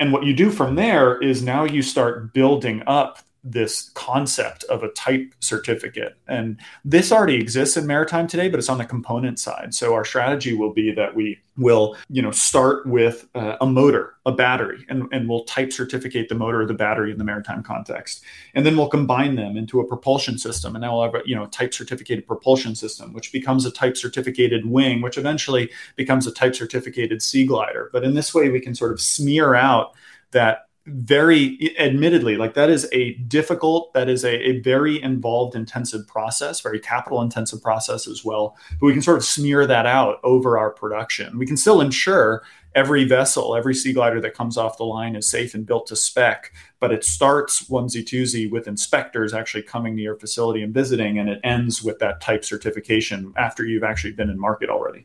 And what you do from there is now you start building up this concept of a type certificate. And this already exists in maritime today, but it's on the component side. So our strategy will be that we will, you know, start with uh, a motor, a battery, and, and we'll type certificate the motor or the battery in the maritime context. And then we'll combine them into a propulsion system. And now we'll have a, you know, type certificated propulsion system, which becomes a type certificated wing, which eventually becomes a type certificated sea glider. But in this way, we can sort of smear out that very admittedly like that is a difficult that is a, a very involved intensive process very capital intensive process as well. But we can sort of smear that out over our production. We can still ensure every vessel every sea glider that comes off the line is safe and built to spec but it starts onesie twosie with inspectors actually coming to your facility and visiting and it ends with that type certification after you've actually been in market already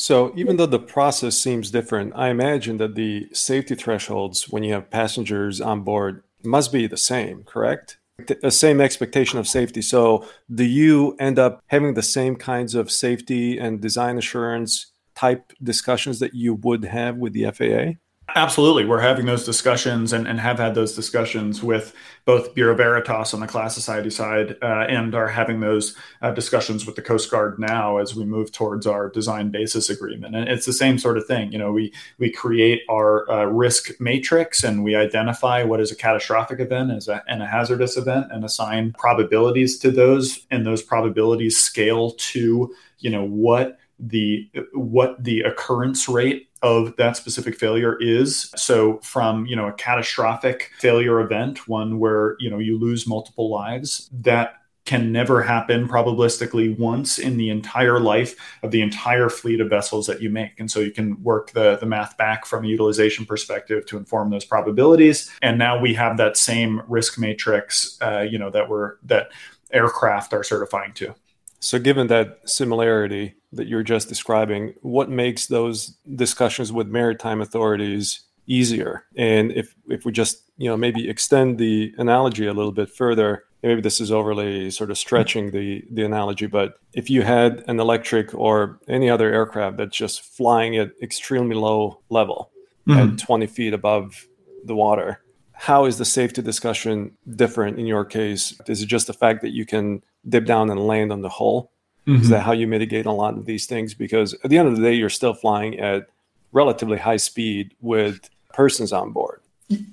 so even though the process seems different, I imagine that the safety thresholds when you have passengers on board must be the same, correct? The same expectation of safety. So do you end up having the same kinds of safety and design assurance type discussions that you would have with the FAA? Absolutely. We're having those discussions and, and have had those discussions with both Bureau Veritas on the class society side uh, and are having those uh, discussions with the Coast Guard now as we move towards our design basis agreement. And it's the same sort of thing. You know, we, we create our uh, risk matrix and we identify what is a catastrophic event as a, and a hazardous event and assign probabilities to those. And those probabilities scale to, you know, what the what the occurrence rate of that specific failure is so from you know a catastrophic failure event one where you know you lose multiple lives that can never happen probabilistically once in the entire life of the entire fleet of vessels that you make. And so you can work the, the math back from a utilization perspective to inform those probabilities. And now we have that same risk matrix, uh, you know, that we're that aircraft are certifying to. So, given that similarity that you're just describing, what makes those discussions with maritime authorities easier? And if if we just you know maybe extend the analogy a little bit further, maybe this is overly sort of stretching the the analogy, but if you had an electric or any other aircraft that's just flying at extremely low level, mm-hmm. at 20 feet above the water, how is the safety discussion different in your case? Is it just the fact that you can dip down and land on the hull? Mm-hmm. Is that how you mitigate a lot of these things? Because at the end of the day, you're still flying at relatively high speed with persons on board.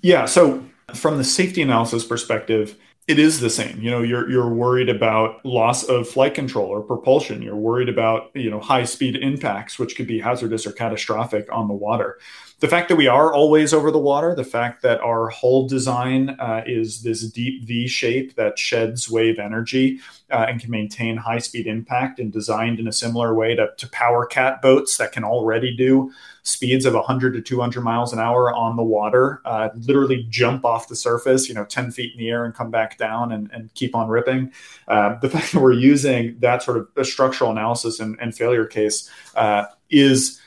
Yeah. So from the safety analysis perspective, it is the same. You know, you're you're worried about loss of flight control or propulsion. You're worried about you know high speed impacts, which could be hazardous or catastrophic on the water the fact that we are always over the water, the fact that our hull design uh, is this deep V shape that sheds wave energy uh, and can maintain high speed impact and designed in a similar way to, to power cat boats that can already do speeds of 100 to 200 miles an hour on the water, uh, literally jump off the surface, you know, 10 feet in the air and come back down and, and keep on ripping. Uh, the fact that we're using that sort of a structural analysis and, and failure case uh, is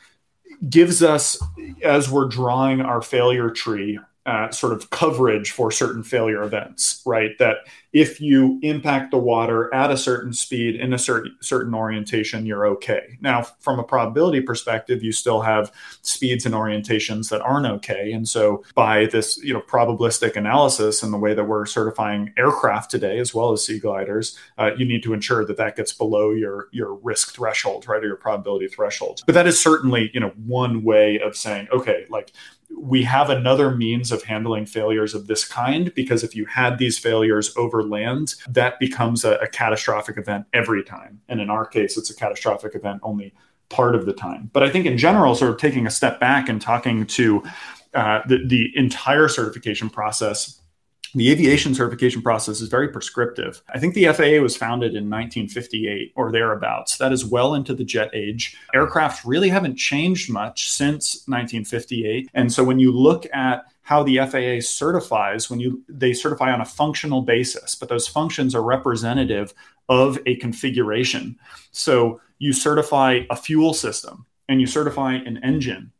gives us, as we're drawing our failure tree, uh, sort of coverage for certain failure events, right? That if you impact the water at a certain speed in a certain certain orientation, you're okay. Now, from a probability perspective, you still have speeds and orientations that aren't okay. And so by this, you know, probabilistic analysis and the way that we're certifying aircraft today, as well as sea gliders, uh, you need to ensure that that gets below your your risk threshold, right, or your probability threshold. But that is certainly, you know, one way of saying, okay, like we have another means of handling failures of this kind because if you had these failures over land, that becomes a, a, catastrophic event every time. And in our case, it's a catastrophic event only part of the time. But I think in general, sort of taking a step back and talking to uh, the, the entire certification process the aviation certification process is very prescriptive. I think the FAA was founded in 1958 or thereabouts. That is well into the jet age. Aircraft really haven't changed much since 1958. And so when you look at how the FAA certifies when you they certify on a functional basis, but those functions are representative of a configuration. So you certify a fuel system and you certify an engine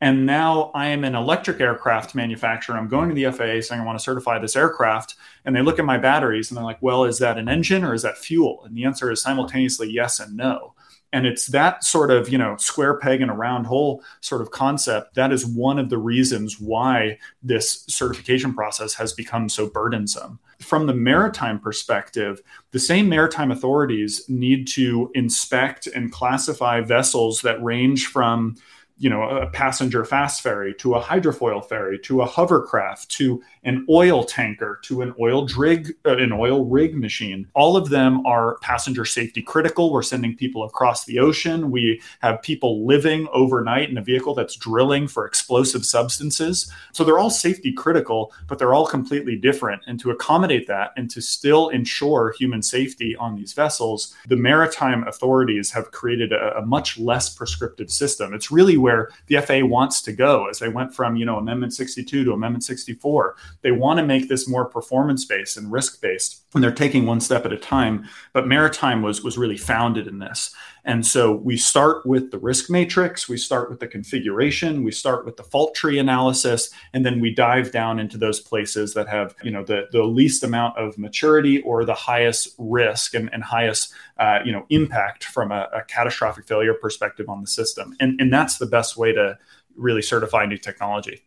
and now I am an electric aircraft manufacturer. I'm going to the FAA saying I want to certify this aircraft. And they look at my batteries and they're like, well, is that an engine or is that fuel? And the answer is simultaneously yes and no. And it's that sort of, you know, square peg in a round hole sort of concept. That is one of the reasons why this certification process has become so burdensome. From the maritime perspective, the same maritime authorities need to inspect and classify vessels that range from you know a passenger fast ferry to a hydrofoil ferry to a hovercraft to an oil tanker to an oil rig uh, an oil rig machine. All of them are passenger safety critical. We're sending people across the ocean. We have people living overnight in a vehicle that's drilling for explosive substances. So they're all safety critical but they're all completely different. And to accommodate that and to still ensure human safety on these vessels the maritime authorities have created a, a much less prescriptive system. It's really where the FAA wants to go as they went from, you know, Amendment 62 to Amendment 64. They want to make this more performance based and risk based and they're taking one step at a time. But maritime was was really founded in this. And so we start with the risk matrix, we start with the configuration, we start with the fault tree analysis, and then we dive down into those places that have, you know, the, the least amount of maturity or the highest risk and, and highest, uh, you know, impact from a, a catastrophic failure perspective on the system. And, and that's the best way to really certify new technology.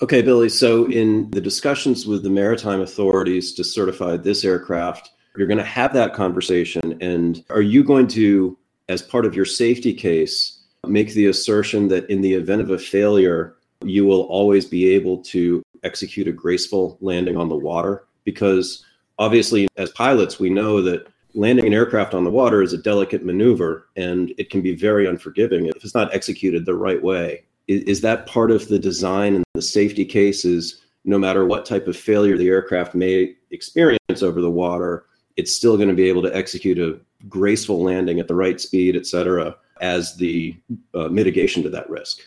Okay, Billy. So, in the discussions with the maritime authorities to certify this aircraft, you're going to have that conversation. And are you going to, as part of your safety case, make the assertion that in the event of a failure, you will always be able to execute a graceful landing on the water? Because obviously, as pilots, we know that landing an aircraft on the water is a delicate maneuver and it can be very unforgiving if it's not executed the right way is, that part of the design and the safety cases no matter what type of failure the aircraft may experience over the water it's still going to be able to execute a graceful landing at the right speed et cetera as the uh, mitigation to that risk.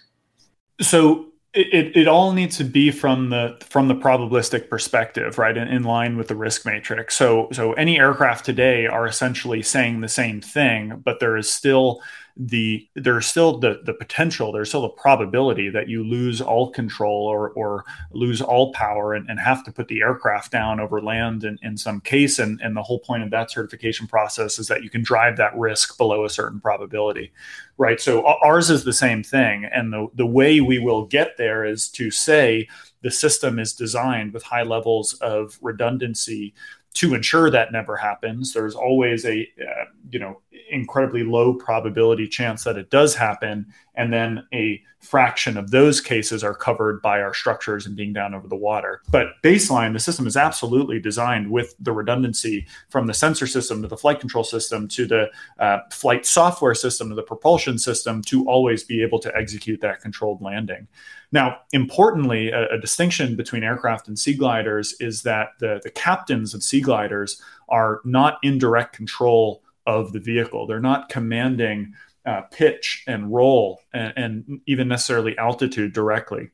So it, it all needs to be from the from the probabilistic perspective right in, in line with the risk matrix. So so any aircraft today are essentially saying the same thing but there is still the there's still the the potential there's still the probability that you lose all control or or lose all power and, and have to put the aircraft down over land in, in some case. And and the whole point of that certification process is that you can drive that risk below a certain probability right? So ours is the same thing. And the the way we will get there is to say the system is designed with high levels of redundancy to ensure that never happens. There's always a uh, you know incredibly low probability chance that it does happen. And then a fraction of those cases are covered by our structures and being down over the water. But baseline the system is absolutely designed with the redundancy from the sensor system to the flight control system to the uh, flight software system to the propulsion system to always be able to execute that controlled landing. Now, importantly, a, a, distinction between aircraft and sea gliders is that the, the captains of sea gliders are not in direct control of the vehicle. They're not commanding uh, pitch and roll and, and even necessarily altitude directly.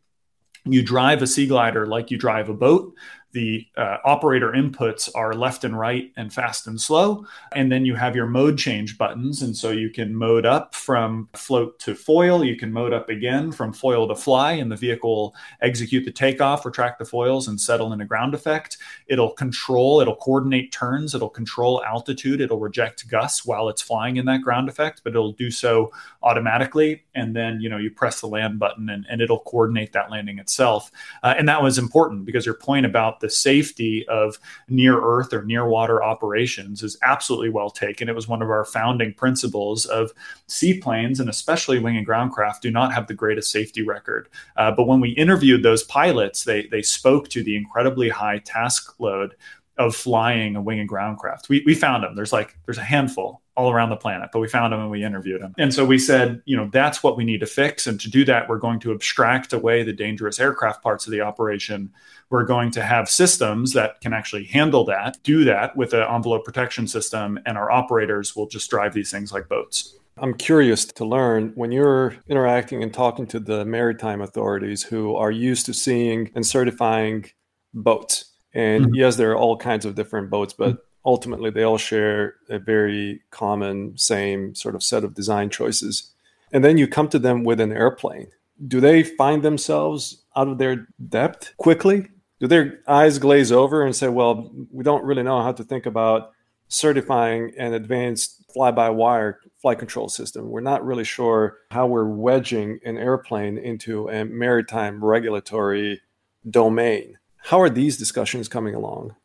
You drive a sea glider like you drive a boat the uh, operator inputs are left and right and fast and slow. And then you have your mode change buttons. And so you can mode up from float to foil. You can mode up again from foil to fly, and the vehicle execute the takeoff, retract the foils, and settle in a ground effect. It'll control, it'll coordinate turns, it'll control altitude, it'll reject gusts while it's flying in that ground effect, but it'll do so automatically. And then, you know, you press the land button and, and it'll coordinate that landing itself. Uh, and that was important because your point about the safety of near earth or near water operations is absolutely well taken. It was one of our founding principles of seaplanes and especially wing in ground craft do not have the greatest safety record. Uh, but when we interviewed those pilots, they, they spoke to the incredibly high task load of flying a wing in ground craft. We, we found them. There's like, there's a handful all around the planet, but we found them and we interviewed them. And so we said, you know, that's what we need to fix. And to do that, we're going to abstract away the dangerous aircraft parts of the operation. We're going to have systems that can actually handle that, do that with an envelope protection system, and our operators will just drive these things like boats. I'm curious to learn when you're interacting and talking to the maritime authorities who are used to seeing and certifying boats. And mm-hmm. yes, there are all kinds of different boats, but ultimately they all share a very common, same sort of set of design choices. And then you come to them with an airplane. Do they find themselves out of their depth quickly? Do their eyes glaze over and say, well, we don't really know how to think about certifying an advanced fly by wire flight control system? We're not really sure how we're wedging an airplane into a maritime regulatory domain. How are these discussions coming along?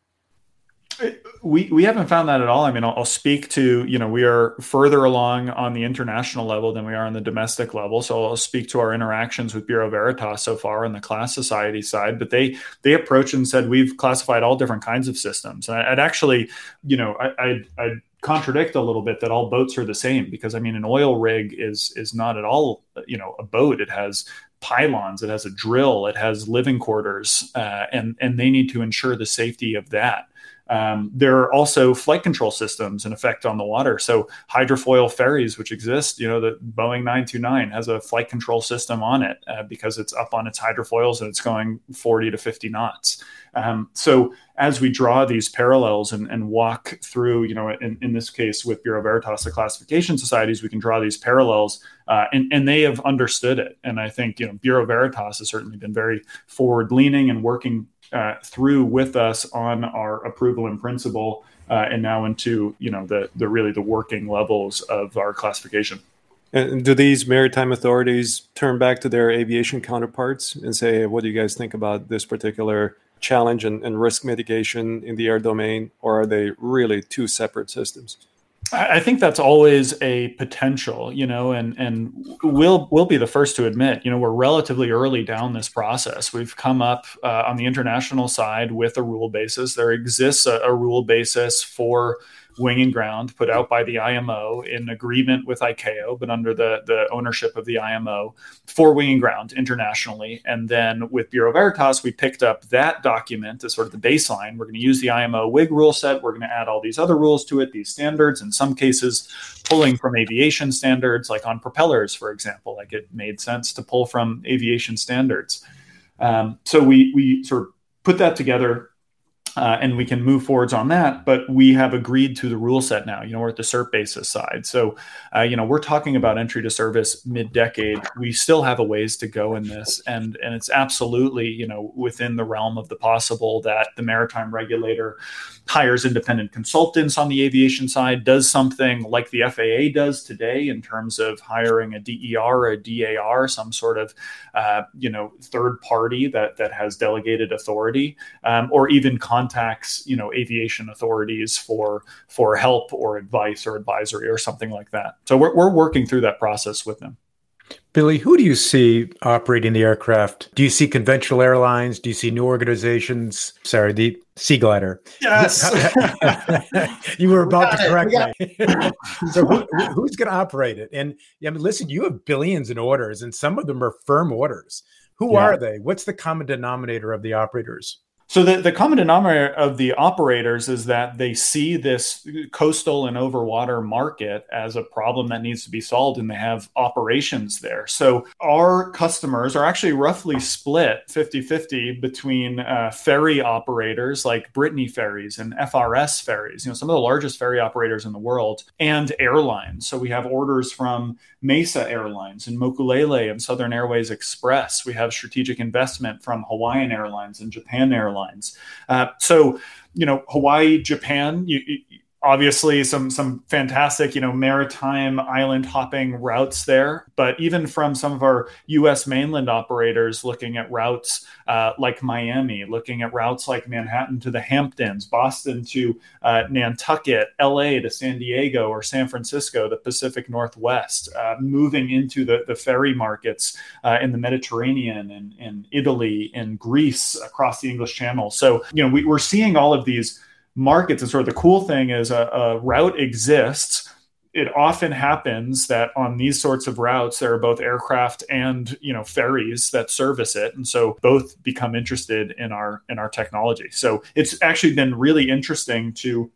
we we haven't found that at all. I mean, I'll, I'll, speak to you know we are further along on the international level than we are on the domestic level. So I'll speak to our interactions with Bureau Veritas so far on the class society side. But they they approached and said we've classified all different kinds of systems. And I, would actually you know I, I'd, I'd contradict a little bit that all boats are the same because I mean an oil rig is is not at all you know a boat. It has pylons, it has a drill, it has living quarters, uh, and and they need to ensure the safety of that. Um, there are also flight control systems in effect on the water. So hydrofoil ferries, which exist, you know, the Boeing 929 has a flight control system on it uh, because it's up on its hydrofoils and it's going 40 to 50 knots. Um, so as we draw these parallels and, and walk through, you know, in, in, this case with Bureau Veritas, the classification societies, we can draw these parallels uh, and, and they have understood it. And I think, you know, Bureau Veritas has certainly been very forward leaning and working uh, through with us on our approval in principle uh, and now into you know the the really the working levels of our classification. And do these maritime authorities turn back to their aviation counterparts and say, "What do you guys think about this particular challenge and, and risk mitigation in the air domain?" Or are they really two separate systems? I think that's always a potential, you know, and and we'll we'll be the first to admit, you know, we're relatively early down this process. We've come up uh, on the international side with a rule basis. There exists a, a rule basis for Wing in Ground, put out by the IMO in agreement with ICAO, but under the, the ownership of the IMO for Wing in Ground internationally. And then with Bureau Veritas, we picked up that document as sort of the baseline. We're going to use the IMO WIG rule set. We're going to add all these other rules to it, these standards, in some cases, pulling from aviation standards, like on propellers, for example. Like it made sense to pull from aviation standards. Um, so we, we sort of put that together uh, and we can move forwards on that. But we have agreed to the rule set now. You know, we're at the cert basis side. So, uh, you know, we're talking about entry to service mid decade. We still have a ways to go in this, and and it's absolutely you know within the realm of the possible that the maritime regulator hires independent consultants on the aviation side, does something like the FAA does today in terms of hiring a DER a DAR, some sort of uh, you know third party that that has delegated authority, um, or even contacts you know aviation authorities for for help or advice or advisory or something like that. So we're we're working through that process with them. Billy, who do you see operating the aircraft? Do you see conventional airlines? Do you see new organizations? Sorry, the Sea Glider. Yes. you were about to correct me. so who, who's going to operate it? And I mean, listen, you have billions in orders, and some of them are firm orders. Who yeah. are they? What's the common denominator of the operators? So the, the common denominator of the operators is that they see this coastal and overwater market as a problem that needs to be solved and they have operations there. So our customers are actually roughly split 50-50 between uh, ferry operators like Brittany Ferries and FRS Ferries, you know, some of the largest ferry operators in the world, and airlines. So we have orders from Mesa Airlines and Mokulele and Southern Airways Express. We have strategic investment from Hawaiian Airlines and Japan Airlines airlines. Uh, so, you know, Hawaii, Japan, you, obviously some some fantastic you know maritime island hopping routes there. But even from some of our us mainland operators looking at routes uh, like miami looking at routes like manhattan to the hamptons boston to uh, nantucket la to san diego or san francisco the pacific northwest uh, moving into the, the ferry markets uh, in the mediterranean and in italy and greece across the english channel. So you know we, we're seeing all of these markets. And sort of the cool thing is a, a route exists. It often happens that on these sorts of routes there are both aircraft and you know ferries that service it. And so both become interested in our in our technology. So it's actually been really interesting to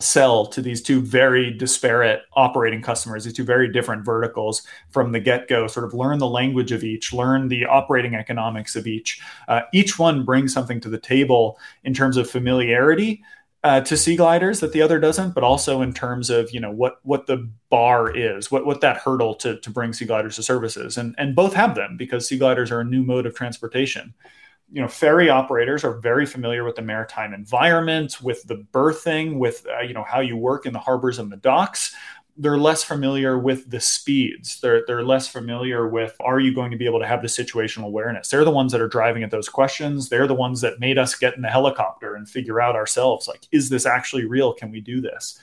sell to these two very disparate operating customers these two very different verticals from the get-go sort of learn the language of each learn the operating economics of each. Uh, each one brings something to the table in terms of familiarity uh, to sea gliders that the other doesn't, but also in terms of you know what what the bar is, what what that hurdle to to bring sea gliders to services, and and both have them because sea gliders are a new mode of transportation. You know, ferry operators are very familiar with the maritime environment, with the berthing, with uh, you know how you work in the harbors and the docks they're less familiar with the speeds. They're they're less familiar with are you going to be able to have the situational awareness? They're the ones that are driving at those questions. They're the ones that made us get in the helicopter and figure out ourselves like is this actually real? Can we do this?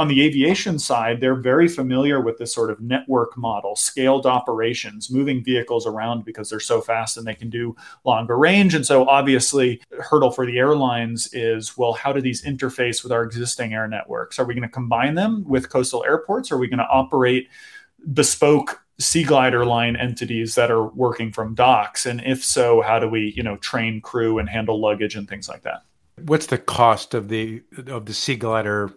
On the aviation side, they're very familiar with this sort of network model, scaled operations, moving vehicles around because they're so fast and they can do longer range. And so, obviously, hurdle for the airlines is well, how do these interface with our existing air networks? Are we going to combine them with coastal airports? Or are we going to operate bespoke sea glider line entities that are working from docks and if so how do we you know train crew and handle luggage and things like that what's the cost of the of the sea glider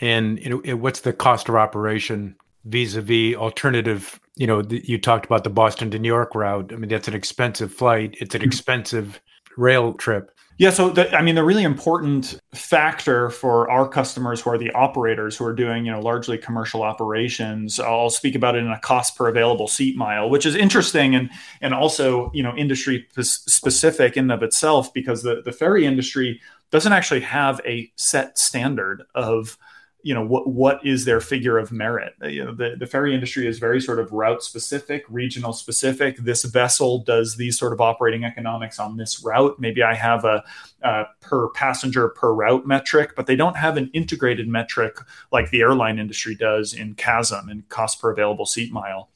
and you know what's the cost of operation vis-a-vis alternative you know the, you talked about the boston to new york route i mean that's an expensive flight it's an mm-hmm. expensive rail trip yeah, so the, I mean, the really important factor for our customers who are the operators who are doing, you know, largely commercial operations. I'll speak about it in a cost per available seat mile, which is interesting and and also, you know, industry specific in of itself because the the ferry industry doesn't actually have a set standard of you know what what is their figure of merit? You know the, the ferry industry is very sort of route specific regional specific. This vessel does these sort of operating economics on this route. Maybe i have a, a per passenger per route metric but they don't have an integrated metric like the airline industry does in CASM and cost per available seat mile.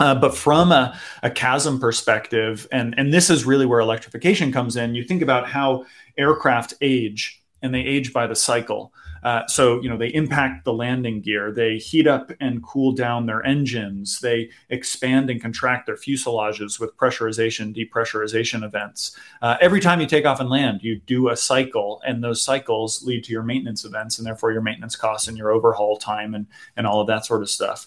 Uh, but from a, a CASM perspective, and, and this is really where electrification comes in, you think about how aircraft age and they age by the cycle. Uh, so, you know, they impact the landing gear, they heat up and cool down their engines, they expand and contract their fuselages with pressurization, depressurization events. Uh, every time you take off and land, you do a cycle, and those cycles lead to your maintenance events and therefore your maintenance costs and your overhaul time and, and all of that sort of stuff.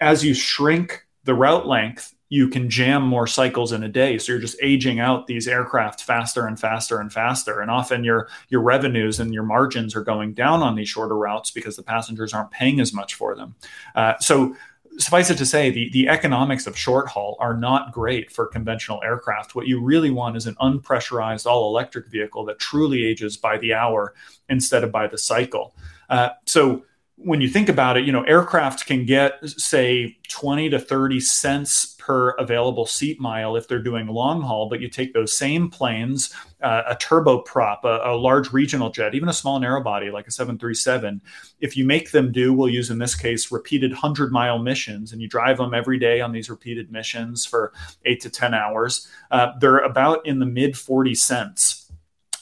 As you shrink the route length you can jam more cycles in a day. So you're just aging out these aircraft faster and faster and faster. And often your your revenues and your margins are going down on these shorter routes because the passengers aren't paying as much for them. Uh, so suffice it to say the, the economics of short haul are not great for conventional aircraft. What you really want is an unpressurized all electric vehicle that truly ages by the hour instead of by the cycle. Uh, so when you think about it, you know, aircraft can get, say, 20 to 30 cents per available seat mile if they're doing long haul. But you take those same planes, uh, a turboprop, a, a large regional jet, even a small narrow body like a 737, if you make them do, we'll use in this case repeated 100 mile missions, and you drive them every day on these repeated missions for eight to 10 hours, uh, they're about in the mid 40 cents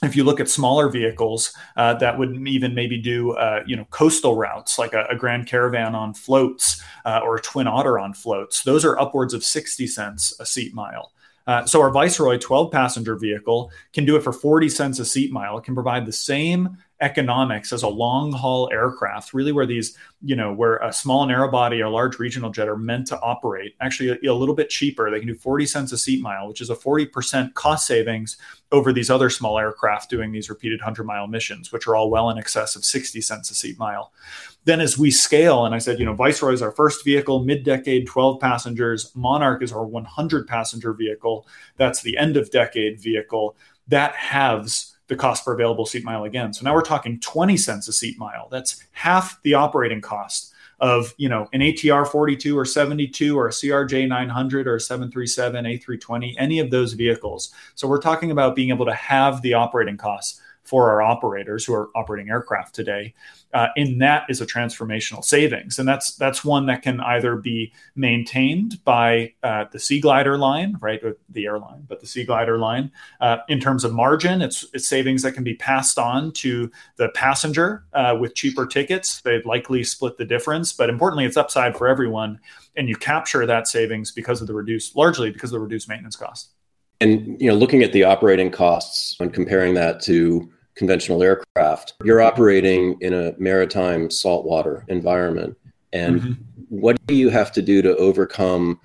if you look at smaller vehicles uh, that would even maybe do uh, you know coastal routes like a, a grand caravan on floats uh, or a twin otter on floats those are upwards of 60 cents a seat mile Uh, so our Viceroy 12 passenger vehicle can do it for 40 cents a seat mile. It can provide the same economics as a long haul aircraft, really where these, you know, where a small narrow body or large regional jet are meant to operate, actually a, a, little bit cheaper. They can do 40 cents a seat mile, which is a 40% cost savings over these other small aircraft doing these repeated 100 mile missions, which are all well in excess of 60 cents a seat mile. Then as we scale, and I said, you know, Viceroy is our first vehicle, mid decade, 12 passengers. Monarch is our 100 passenger vehicle. That's the end of decade vehicle. That halves the cost per available seat mile again. So now we're talking 20 cents a seat mile. That's half the operating cost of you know an ATR 42 or 72 or a CRJ 900 or a 737 A320 any of those vehicles. So we're talking about being able to have the operating costs for our operators who are operating aircraft today. Uh, and that is a transformational savings, and that's that's one that can either be maintained by uh, the Seaglider line, right, the airline, but the Seaglider line. Uh, in terms of margin, it's it's savings that can be passed on to the passenger uh, with cheaper tickets. They'd likely split the difference, but importantly, it's upside for everyone, and you capture that savings because of the reduced, largely because of the reduced maintenance cost. And you know, looking at the operating costs and comparing that to conventional aircraft, you're operating in a maritime saltwater environment. And mm-hmm. what do you have to do to overcome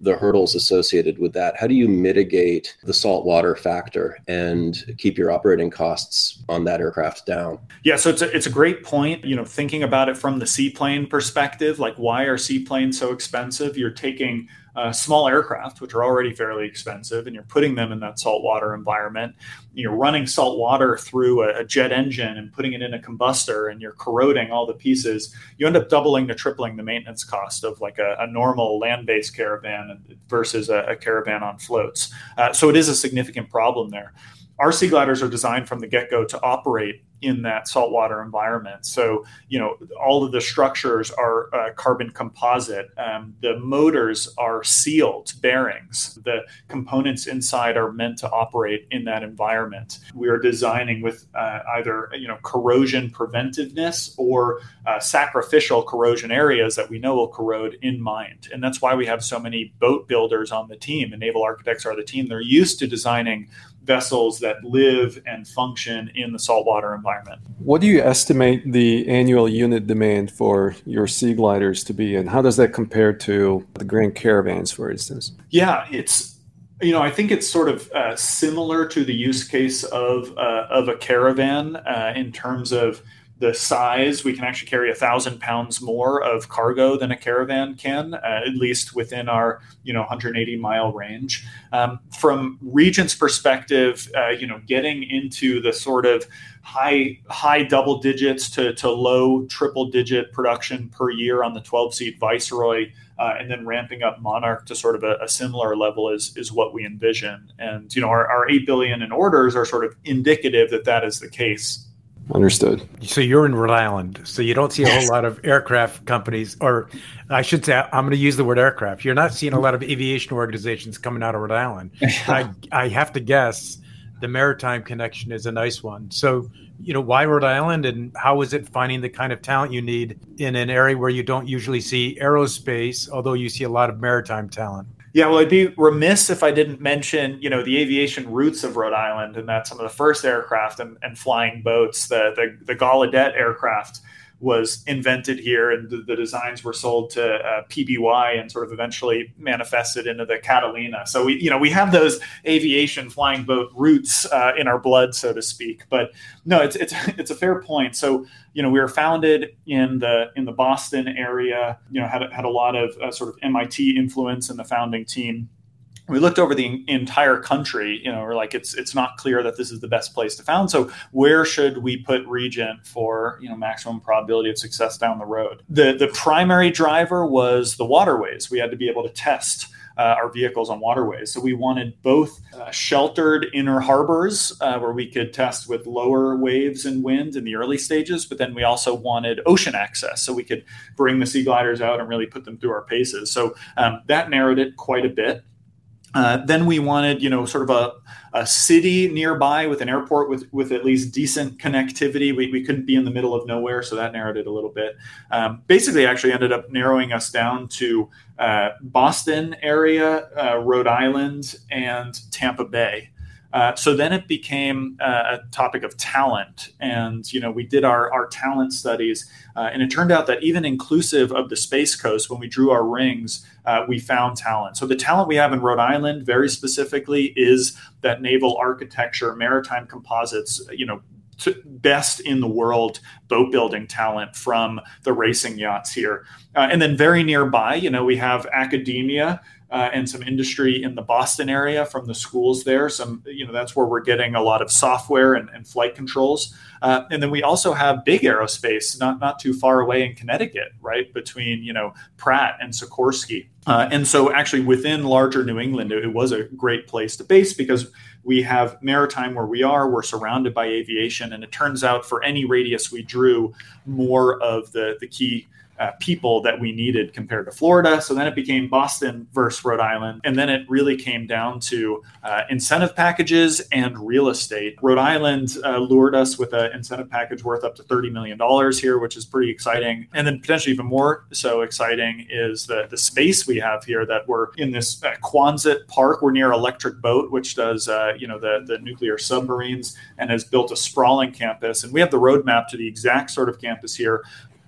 the hurdles associated with that? How do you mitigate the saltwater factor and keep your operating costs on that aircraft down? Yeah, so it's a, it's a great point. You know, thinking about it from the seaplane perspective, like why are seaplanes so expensive? You're taking uh, small aircraft, which are already fairly expensive, and you're putting them in that saltwater environment. You're running salt water through a, a, jet engine and putting it in a combustor, and you're corroding all the pieces. You end up doubling to tripling the maintenance cost of like a, a normal land-based caravan versus a, a caravan on floats. Uh, so it is a significant problem there. Our Seagliders are designed from the get-go to operate in that saltwater environment. So, you know, all of the structures are uh, carbon composite. Um, the motors are sealed bearings. The components inside are meant to operate in that environment. We are designing with uh, either, you know, corrosion preventiveness or uh, sacrificial corrosion areas that we know will corrode in mind. And that's why we have so many boat builders on the team and naval architects are the team. They're used to designing vessels that live and function in the saltwater environment. What do you estimate the annual unit demand for your sea gliders to be, and how does that compare to the Grand Caravans, for instance? Yeah, it's you know I think it's sort of uh, similar to the use case of uh, of a caravan uh, in terms of the size, we can actually carry a thousand pounds more of cargo than a caravan can, uh, at least within our you know 180 mile range. Um, from Regent's perspective, uh, you know, getting into the sort of high high double digits to, to low triple digit production per year on the 12 seat Viceroy. Uh, and then ramping up Monarch to sort of a, a, similar level is is what we envision. And you know, our, our eight billion in orders are sort of indicative that that is the case. Understood. So you're in Rhode Island, so you don't see a whole lot of aircraft companies, or I should say, I'm going to use the word aircraft. You're not seeing a lot of aviation organizations coming out of Rhode Island. I, I have to guess the maritime connection is a nice one. So, you know, why Rhode Island, and how is it finding the kind of talent you need in an area where you don't usually see aerospace, although you see a lot of maritime talent? Yeah, well, I'd be remiss if I didn't mention, you know, the aviation roots of Rhode Island, and that some of the first aircraft and, and flying boats, the the, the Gallaudet aircraft was invented here, and the, the designs were sold to uh, PBY and sort of eventually manifested into the Catalina. So we, you know, we have those aviation flying boat roots uh, in our blood, so to speak. But no, it's it's it's a fair point. So you know, we were founded in the in the Boston area. You know, had had a lot of uh, sort of MIT influence in the founding team we looked over the entire country you know we're like it's it's not clear that this is the best place to found so where should we put regent for you know maximum probability of success down the road the the primary driver was the waterways we had to be able to test uh, our vehicles on waterways. So we wanted both uh, sheltered inner harbors uh, where we could test with lower waves and wind in the early stages, but then we also wanted ocean access so we could bring the sea gliders out and really put them through our paces. So um, that narrowed it quite a bit. Uh, then we wanted, you know, sort of a, a city nearby with an airport with, with at least decent connectivity. We, we couldn't be in the middle of nowhere, so that narrowed it a little bit. Um, basically, actually ended up narrowing us down to uh, Boston area, uh, Rhode Island, and Tampa Bay. Uh, so then it became uh, a topic of talent, and you know we did our our talent studies, uh, and it turned out that even inclusive of the Space Coast, when we drew our rings, uh, we found talent. So the talent we have in Rhode Island, very specifically, is that naval architecture, maritime composites, you know, best in the world boat building talent from the racing yachts here. Uh, and then very nearby, you know, we have academia uh, and some industry in the Boston area from the schools there. Some, you know, that's where we're getting a lot of software and, and flight controls. Uh, and then we also have big aerospace, not not too far away in Connecticut, right between you know Pratt and Sikorsky. Uh, and so, actually, within larger New England, it, it was a great place to base because we have maritime where we are. We're surrounded by aviation, and it turns out for any radius we drew, more of the the key uh, people that we needed compared to Florida. So then it became Boston versus Rhode Island. And then it really came down to uh, incentive packages and real estate. Rhode Island uh, lured us with an incentive package worth up to $30 million here, which is pretty exciting. And then potentially even more so exciting is the, the space we have here that we're in this uh, Quonset Park. We're near Electric Boat, which does, uh, you know, the, the nuclear submarines and has built a sprawling campus. And we have the roadmap to the exact sort of campus here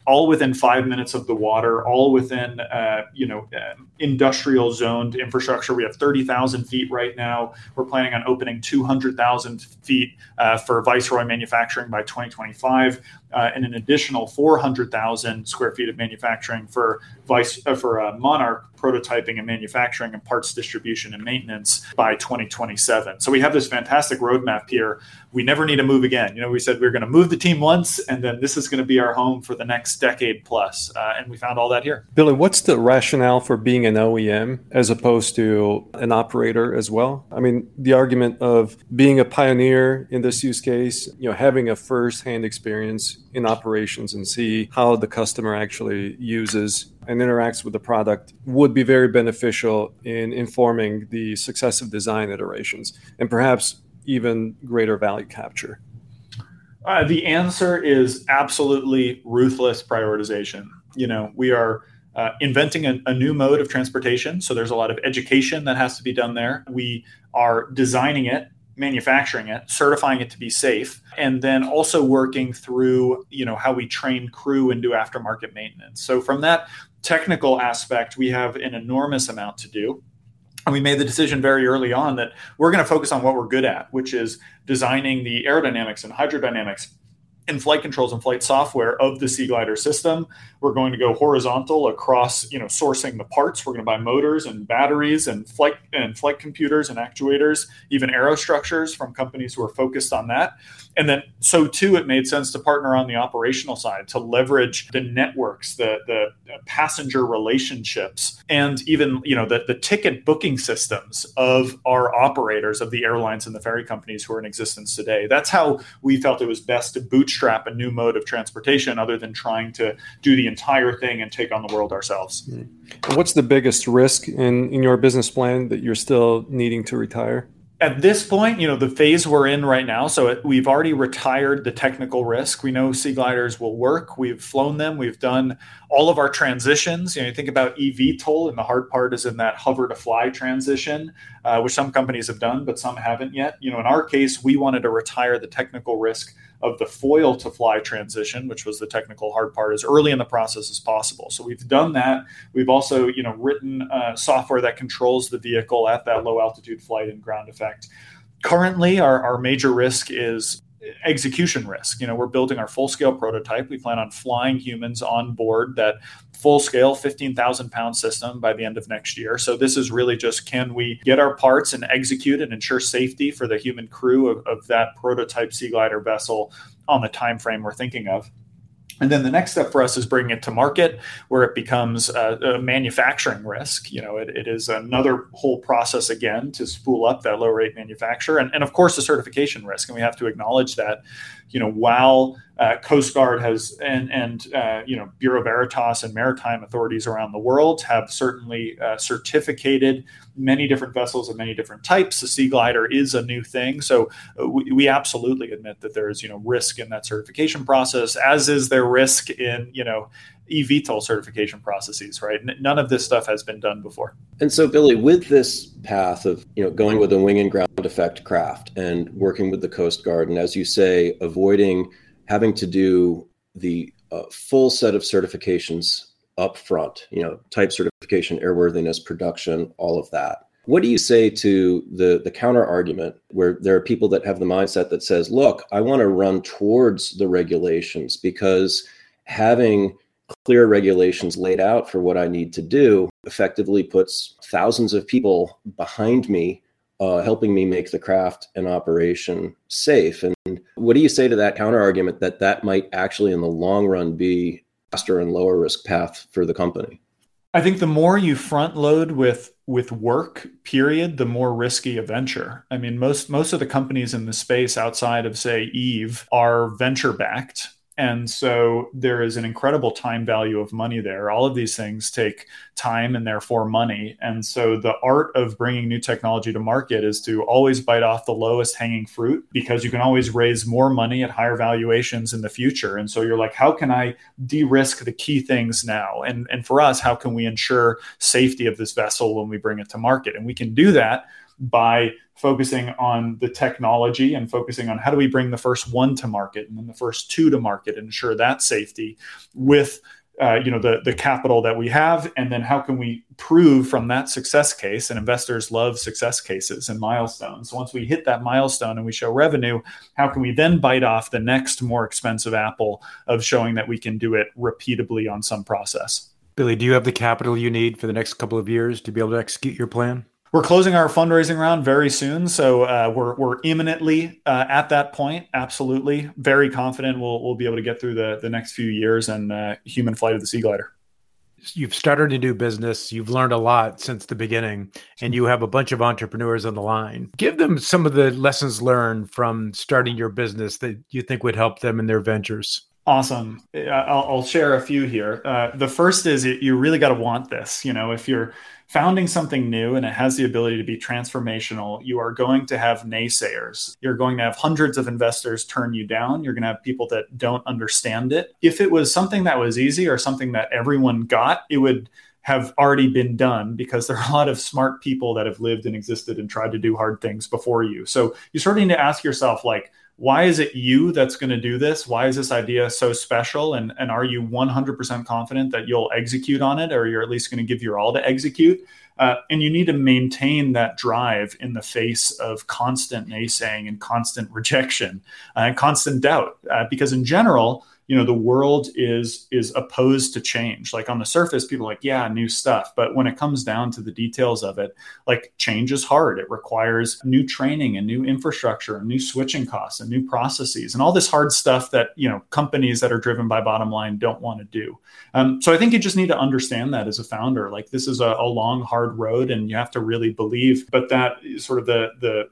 all within five minutes of the water, all within uh, you know uh, industrial zoned infrastructure. We have thirty thousand feet right now. We're planning on opening two hundred thousand feet uh, for Viceroy manufacturing by 2025 uh, and an additional 400,000 square feet of manufacturing for Vice uh, for uh, Monarch prototyping and manufacturing and parts distribution and maintenance by 2027. So we have this fantastic roadmap here. We never need to move again. You know, we said we are going to move the team once, and then this is going to be our home for the next decade plus. Uh, and we found all that here. Billy, what's the rationale for being an OEM as opposed to an operator as well? I mean, the argument of being a pioneer in this use case, you know, having a first-hand experience in operations and see how the customer actually uses and interacts with the product would be very beneficial in informing the successive design iterations and perhaps even greater value capture? Uh, the answer is absolutely ruthless prioritization. You know, we are uh, inventing a, a, new mode of transportation. So there's a lot of education that has to be done there. We are designing it manufacturing it, certifying it to be safe, and then also working through, you know, how we train crew and do aftermarket maintenance. So from that technical aspect, we have an enormous amount to do. And we made the decision very early on that we're going to focus on what we're good at, which is designing the aerodynamics and hydrodynamics and flight controls and flight software of the Seaglider system. We're going to go horizontal across, you know, sourcing the parts. We're going to buy motors and batteries and flight and flight computers and actuators, even aerostructures from companies who are focused on that. And then so too, it made sense to partner on the operational side to leverage the networks, the the uh, passenger relationships, and even you know the, the ticket booking systems of our operators of the airlines and the ferry companies who are in existence today. That's how we felt it was best to bootstrap a new mode of transportation, other than trying to do the entire thing and take on the world ourselves. What's the biggest risk in, in your business plan that you're still needing to retire? At this point, you know, the phase we're in right now, so it, we've already retired the technical risk. We know sea gliders will work. We've flown them. We've done all of our transitions. You know, you think about eVTOL, and the hard part is in that hover to fly transition, uh, which some companies have done, but some haven't yet. You know, in our case, we wanted to retire the technical risk of the foil to fly transition, which was the technical hard part, as early in the process as possible. So we've done that. We've also, you know, written uh, software that controls the vehicle at that low altitude flight and ground effect. Currently, our, our major risk is execution risk. You know, we're building our full scale prototype. We plan on flying humans on board that full scale 15,000 pound system by the end of next year. So this is really just can we get our parts and execute and ensure safety for the human crew of, of that prototype Seaglider vessel on the time frame we're thinking of. And then the next step for us is bringing it to market, where it becomes a, a manufacturing risk. You know, it, it is another whole process again to spool up that low rate manufacture, and, and of course the certification risk. And we have to acknowledge that, you know, while uh, Coast Guard has and and uh, you know Bureau Veritas and maritime authorities around the world have certainly uh, certificated many different vessels of many different types. The Sea Glider is a new thing, so uh, we, we absolutely admit that there is you know risk in that certification process, as is there risk in you know eVTOL certification processes, right? None of this stuff has been done before. And so, Billy, with this path of you know going with a wing in ground effect craft and working with the Coast Guard, and as you say, avoiding having to do the uh, full set of certifications up front, you know, type certification, airworthiness, production, all of that. What do you say to the the counter argument where there are people that have the mindset that says, "Look, I want to run towards the regulations because having clear regulations laid out for what I need to do effectively puts thousands of people behind me uh, helping me make the craft and operation safe. And what do you say to that counter argument that that might actually, in the long run, be faster and lower risk path for the company? I think the more you front load with with work, period, the more risky a venture. I mean, most most of the companies in the space outside of say Eve are venture backed and so there is an incredible time value of money there. All of these things take time and therefore money. And so the art of bringing new technology to market is to always bite off the lowest hanging fruit because you can always raise more money at higher valuations in the future. And so you're like, how can I de risk the key things now? And, and for us, how can we ensure safety of this vessel when we bring it to market? And we can do that by focusing on the technology and focusing on how do we bring the first one to market and then the first two to market and ensure that safety with uh, you know the the capital that we have. And then how can we prove from that success case and investors love success cases and milestones. Once we hit that milestone and we show revenue how can we then bite off the next more expensive apple of showing that we can do it repeatably on some process? Billy do you have the capital you need for the next couple of years to be able to execute your plan we're closing our fundraising round very soon, so uh, we're we're imminently uh, at that point. Absolutely, very confident we'll we'll be able to get through the the next few years and uh, human flight of the Sea Glider. You've started a new business. You've learned a lot since the beginning, and you have a bunch of entrepreneurs on the line. Give them some of the lessons learned from starting your business that you think would help them in their ventures. Awesome. I'll, I'll share a few here. Uh, the first is you really got to want this. You know, if you're founding something new and it has the ability to be transformational, you are going to have naysayers. You're going to have hundreds of investors turn you down. You're going to have people that don't understand it. If it was something that was easy or something that everyone got, it would have already been done because there are a lot of smart people that have lived and existed and tried to do hard things before you. So you sort of need to ask yourself, like, why is it you that's going to do this? Why is this idea so special? And, and are you 100% confident that you'll execute on it or you're at least going to give your all to execute? Uh, and you need to maintain that drive in the face of constant naysaying and constant rejection uh, and constant doubt. Uh, because in general, you know the world is is opposed to change. Like on the surface people like yeah new stuff. But when it comes down to the details of it like change is hard. It requires new training and new infrastructure and new switching costs and new processes and all this hard stuff that you know companies that are driven by bottom line don't want to do. Um, so i think you just need to understand that as a founder like this is a, a long hard road and you have to really believe. But that sort of the the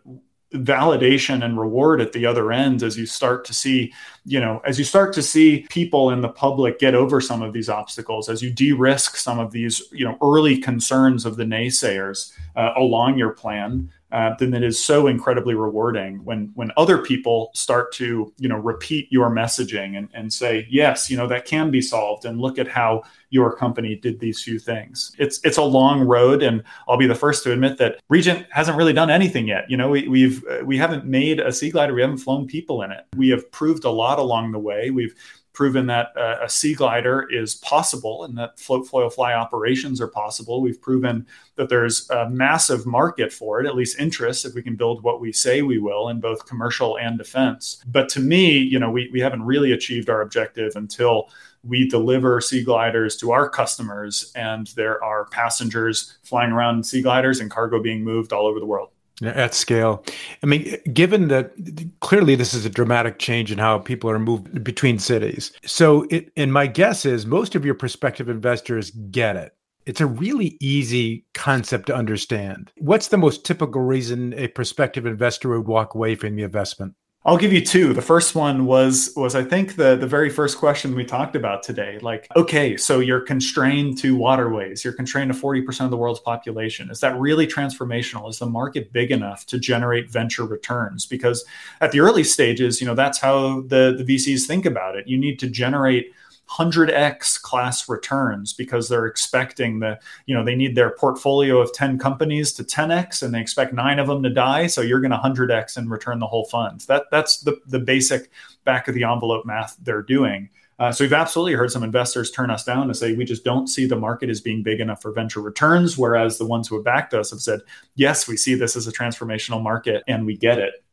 validation and reward at the other end as you start to see you know as you start to see people in the public get over some of these obstacles as you de-risk some of these you know early concerns of the naysayers uh, along your plan uh, then it is so incredibly rewarding when when other people start to you know repeat your messaging and, and say yes you know that can be solved and look at how your company did these few things. It's it's a long road and i'll be the first to admit that regent hasn't really done anything yet. You know we, we've we haven't made a sea glider we haven't flown people in it. We have proved a lot along the way. We've proven that uh, a sea glider is possible and that float foil fly operations are possible. We've proven that there's a massive market for it, at least interest, if we can build what we say we will in both commercial and defense. But to me, you know, we, we haven't really achieved our objective until we deliver sea gliders to our customers and there are passengers flying around sea gliders and cargo being moved all over the world. At scale. I mean, given that clearly this is a dramatic change in how people are moved between cities. So, it, and my guess is most of your prospective investors get it. It's a really easy concept to understand. What's the most typical reason a prospective investor would walk away from the investment? I'll give you two. The first one was was I think the the very first question we talked about today. Like, okay, so you're constrained to waterways. You're constrained to 40% of the world's population. Is that really transformational? Is the market big enough to generate venture returns? Because at the early stages, you know, that's how the the VCs think about it. You need to generate 100x class returns because they're expecting the you know they need their portfolio of 10 companies to 10x and they expect nine of them to die. So you're going to 100x and return the whole fund. That that's the the basic back of the envelope math they're doing. Uh, so we've absolutely heard some investors turn us down to say we just don't see the market as being big enough for venture returns whereas the ones who have backed us have said yes we see this as a transformational market and we get it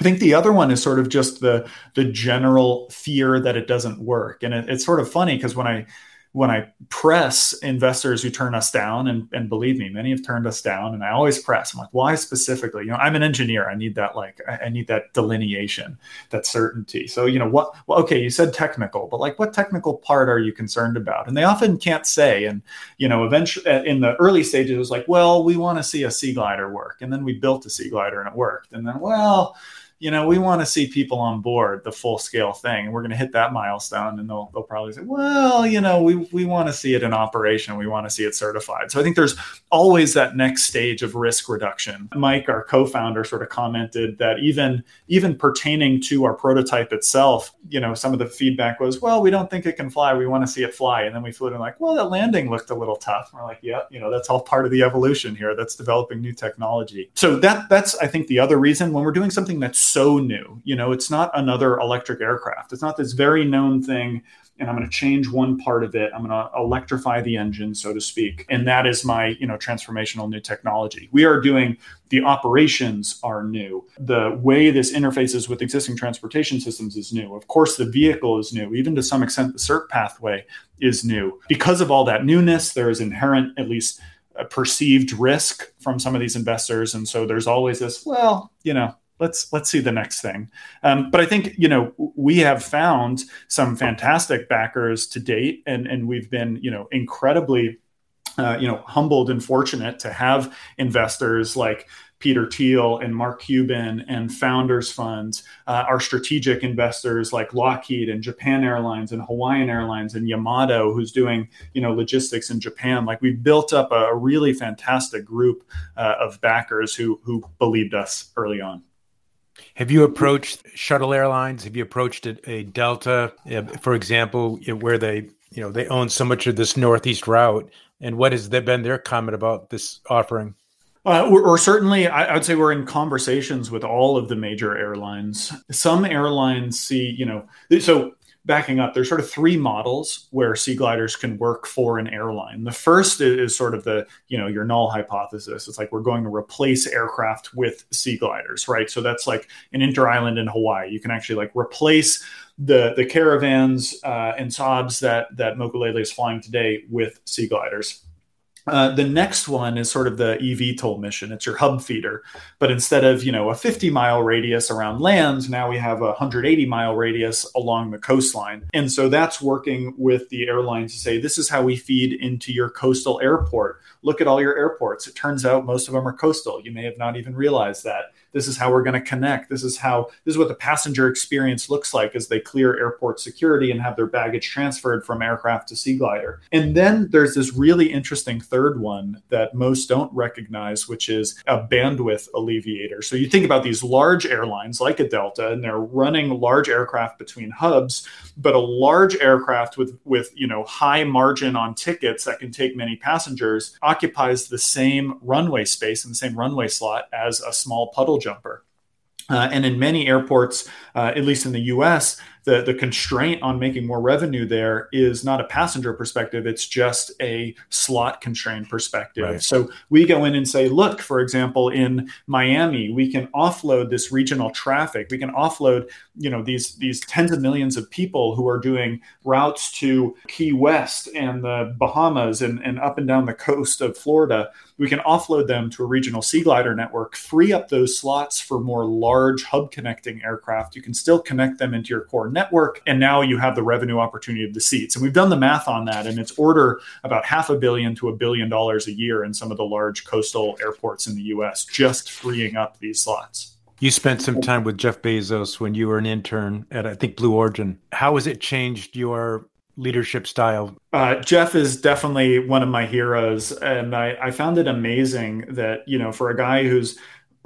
I think the other one is sort of just the the general fear that it doesn't work, and it, it's sort of funny because when I when I press investors who turn us down, and, and believe me, many have turned us down, and I always press. I'm like, why specifically? You know, I'm an engineer. I need that like I need that delineation, that certainty. So you know what? Well, okay, you said technical, but like, what technical part are you concerned about? And they often can't say. And you know, eventually, uh, in the early stages, it was like, well, we want to see a sea glider work, and then we built a sea glider and it worked, and then well you know, we want to see people on board the full scale thing. And we're going to hit that milestone. And they'll, they'll probably say, well, you know, we, we want to see it in operation. We want to see it certified. So I think there's always that next stage of risk reduction. Mike, our co-founder, sort of commented that even, even pertaining to our prototype itself, you know, some of the feedback was, well, we don't think it can fly. We want to see it fly. And then we flew it and like, well, that landing looked a little tough. And we're like, yeah, you know, that's all part of the evolution here. That's developing new technology. So that that's, I think, the other reason when we're doing something that's so new. You know, it's not another electric aircraft. It's not this very known thing and I'm going to change one part of it. I'm going to electrify the engine, so to speak. And that is my, you know, transformational new technology. We are doing the operations are new. The way this interfaces with existing transportation systems is new. Of course, the vehicle is new. Even to some extent, the cert pathway is new. Because of all that newness, there is inherent, at least perceived risk from some of these investors. And so there's always this, well, you know, let's let's see the next thing. Um, but I think you know we have found some fantastic backers to date, and and we've been you know incredibly uh, you know humbled and fortunate to have investors like. Peter Thiel and Mark Cuban and Founders Fund, uh, our strategic investors like Lockheed and Japan Airlines and Hawaiian Airlines and Yamato, who's doing you know logistics in Japan. Like we've built up a, a really fantastic group uh, of backers who who believed us early on. Have you approached shuttle airlines? Have you approached a, a Delta, for example, where they you know they own so much of this northeast route? And what has been their comment about this offering? Uh, or, certainly, I, would say we're in conversations with all of the major airlines. Some airlines see, you know, so backing up, there's sort of three models where sea gliders can work for an airline. The first is sort of the, you know, your null hypothesis. It's like we're going to replace aircraft with sea gliders, right? So that's like an inter-island in Hawaii. You can actually like replace the the caravans uh, and Saabs that that Mokulele is flying today with sea gliders. Uh, the next one is sort of the eVTOL mission. It's your hub feeder, but instead of you know a 50 mile radius around land, now we have a 180 mile radius along the coastline. And so that's working with the airlines to say this is how we feed into your coastal airport. Look at all your airports. It turns out most of them are coastal. You may have not even realized that this is how we're going to connect. This is how this is what the passenger experience looks like as they clear airport security and have their baggage transferred from aircraft to sea glider. And then there's this really interesting third one that most don't recognize which is a bandwidth alleviator. So you think about these large airlines like a delta and they're running large aircraft between hubs but a large aircraft with with you know high margin on tickets that can take many passengers occupies the same runway space and the same runway slot as a small puddle jumper. Uh, and in many airports, uh, at least in the US, the the constraint on making more revenue there is not a passenger perspective it's just a slot constrained perspective. Right. so we go in and say look for example in Miami we can offload this regional traffic. We can offload you know these these tens of millions of people who are doing routes to Key West and the Bahamas and, and up and down the coast of Florida. We can offload them to a regional sea glider network free up those slots for more large hub connecting aircraft. You can still connect them into your core network. And now you have the revenue opportunity of the seats. And we've done the math on that, and it's order about half a billion to a billion dollars a year in some of the large coastal airports in the US, just freeing up these slots. You spent some time with Jeff Bezos when you were an intern at, I think, Blue Origin. How has it changed your leadership style? Uh, Jeff is definitely one of my heroes, and I, I, found it amazing that you know for a guy who's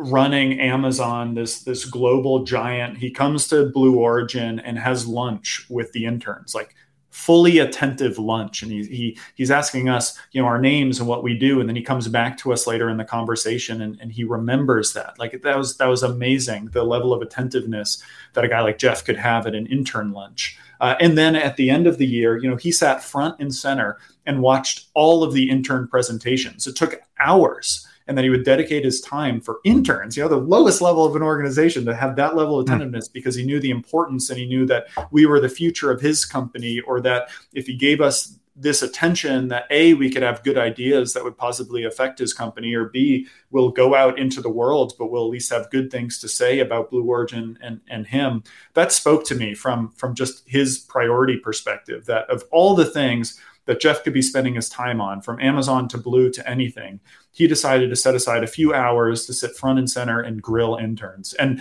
running Amazon, this this global giant. He comes to Blue Origin and has lunch with the interns, like fully attentive lunch, and he, he he's asking us, you know, our names and what we do, and then he comes back to us later in the conversation, and, and he remembers that. Like that was that was amazing, the level of attentiveness that a guy like Jeff could have at an intern lunch. Uh, and then at the end of the year, you know, he sat front and center and watched all of the intern presentations. It took hours and that he would dedicate his time for interns, you know, the lowest level of an organization to have that level of hmm. attentiveness mm. because he knew the importance and he knew that we were the future of his company or that if he gave us this attention that a we could have good ideas that would possibly affect his company or b we'll go out into the world but we'll at least have good things to say about blue origin and, and him that spoke to me from from just his priority perspective that of all the things that Jeff could be spending his time on, from Amazon to Blue to anything, he decided to set aside a few hours to sit front and center and grill interns. And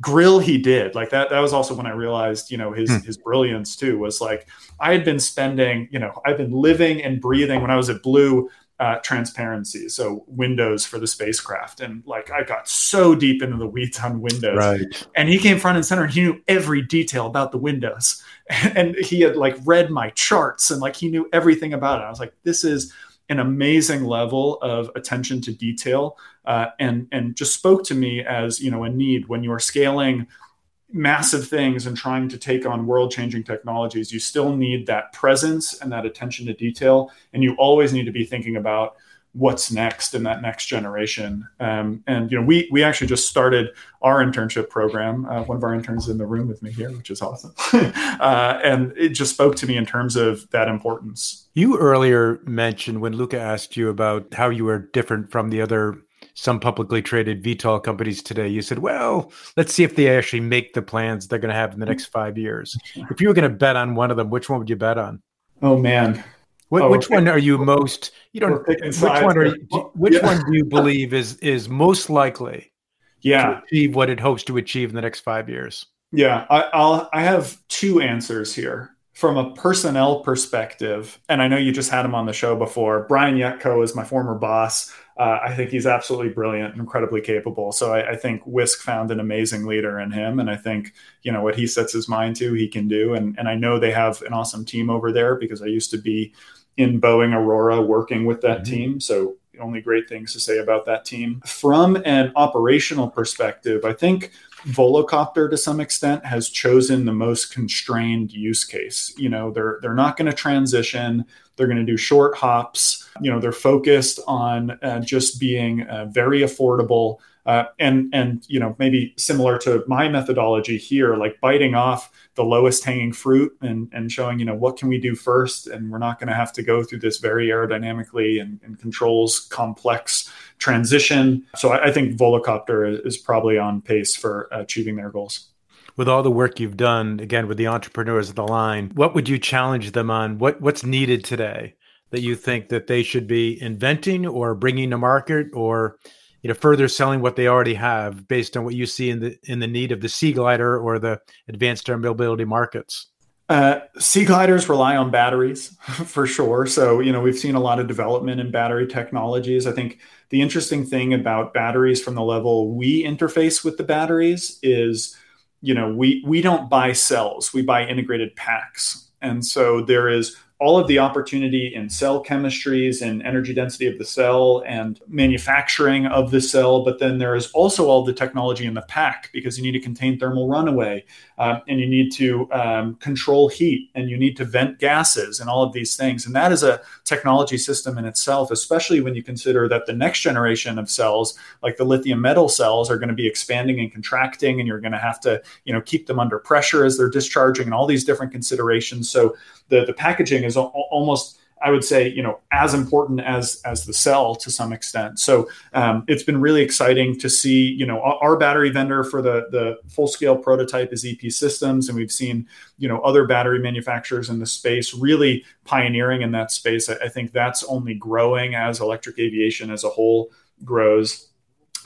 grill he did. Like that that was also when I realized, you know, his hmm. his brilliance too was like I had been spending, you know, I've been living and breathing when I was at Blue uh, transparency, so Windows for the spacecraft, and like I got so deep into the weeds on Windows, right? And he came front and center, and he knew every detail about the Windows, and he had like read my charts, and like he knew everything about it. I was like, this is an amazing level of attention to detail, uh, and and just spoke to me as you know a need when you are scaling massive things and trying to take on world changing technologies, you still need that presence and that attention to detail. And you always need to be thinking about what's next in that next generation. Um, and you know, we we actually just started our internship program. Uh, one of our interns in the room with me here, which is awesome. uh, and it just spoke to me in terms of that importance. You earlier mentioned when Luka asked you about how you were different from the other some publicly traded VTOL companies today, you said, well, let's see if they actually make the plans they're going to have in the next five years. If you were going to bet on one of them, which one would you bet on? Oh, man. What, oh, which one are you most, you don't, which one are you, which yeah. one do you believe is, is most likely yeah. to achieve what it hopes to achieve in the next five years? Yeah, I, I'll, I have two answers here from a personnel perspective, and I know you just had him on the show before. Brian Yutko is my former boss. Uh, I think he's absolutely brilliant and incredibly capable. So I, I, think Wisk found an amazing leader in him, and I think you know what he sets his mind to, he can do. And and I know they have an awesome team over there because I used to be in Boeing Aurora working with that mm-hmm. team. So only great things to say about that team. From an operational perspective, I think Volocopter to some extent has chosen the most constrained use case. You know, they're they're not going to transition. They're going to do short hops. You know, they're focused on uh, just being uh, very affordable uh, and and you know maybe similar to my methodology here, like biting off the lowest hanging fruit and and showing you know what can we do first, and we're not going to have to go through this very aerodynamically and, and controls complex transition. So I, I think Volocopter is probably on pace for achieving their goals. With all the work you've done again with the entrepreneurs of the line what would you challenge them on? What what's needed today that you think that they should be inventing or bringing to market or you know further selling what they already have based on what you see in the in the need of the sea glider or the advanced air mobility markets? Uh, sea gliders rely on batteries for sure. So you know we've seen a lot of development in battery technologies. I think the interesting thing about batteries from the level we interface with the batteries is you know we we don't buy cells. We buy integrated packs. And so there is all of the opportunity in cell chemistries and energy density of the cell and manufacturing of the cell. But then there is also all the technology in the pack because you need to contain thermal runaway um, and you need to um, control heat and you need to vent gases and all of these things. And that is a technology system in itself, especially when you consider that the next generation of cells, like the lithium metal cells, are going to be expanding and contracting, and you're going to have to, you know, keep them under pressure as they're discharging, and all these different considerations. So the the packaging is almost I would say, you know, as important as as the cell to some extent. So um, it's been really exciting to see, you know, our battery vendor for the the full scale prototype is EP Systems, and we've seen, you know, other battery manufacturers in the space really pioneering in that space. I, I think that's only growing as electric aviation as a whole grows.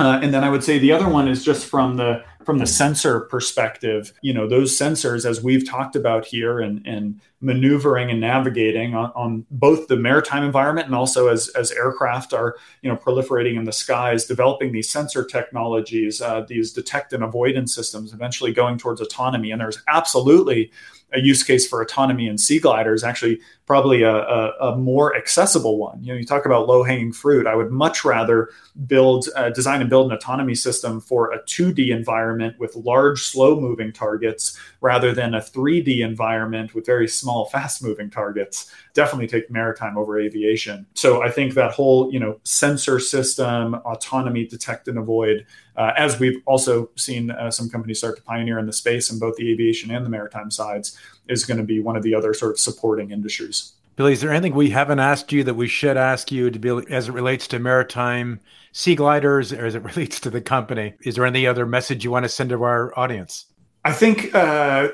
Uh, and then I would say the other one is just from the from the sensor perspective. You know, those sensors, as we've talked about here, and and maneuvering and navigating on, on both the maritime environment and also as as aircraft are you know proliferating in the skies, developing these sensor technologies, uh, these detect and avoidance systems, eventually going towards autonomy. And there's absolutely a use case for autonomy in sea gliders actually probably a, a, a, more accessible one you know you talk about low hanging fruit i would much rather build uh, design and build an autonomy system for a 2d environment with large slow moving targets rather than a 3d environment with very small fast moving targets definitely take maritime over aviation so i think that whole you know sensor system autonomy detect and avoid uh, as we've also seen uh, some companies start to pioneer in the space in both the aviation and the maritime sides, is going to be one of the other sort of supporting industries. Billy, is there anything we haven't asked you that we should ask you to be as it relates to maritime sea gliders or as it relates to the company? Is there any other message you want to send to our audience? I think uh,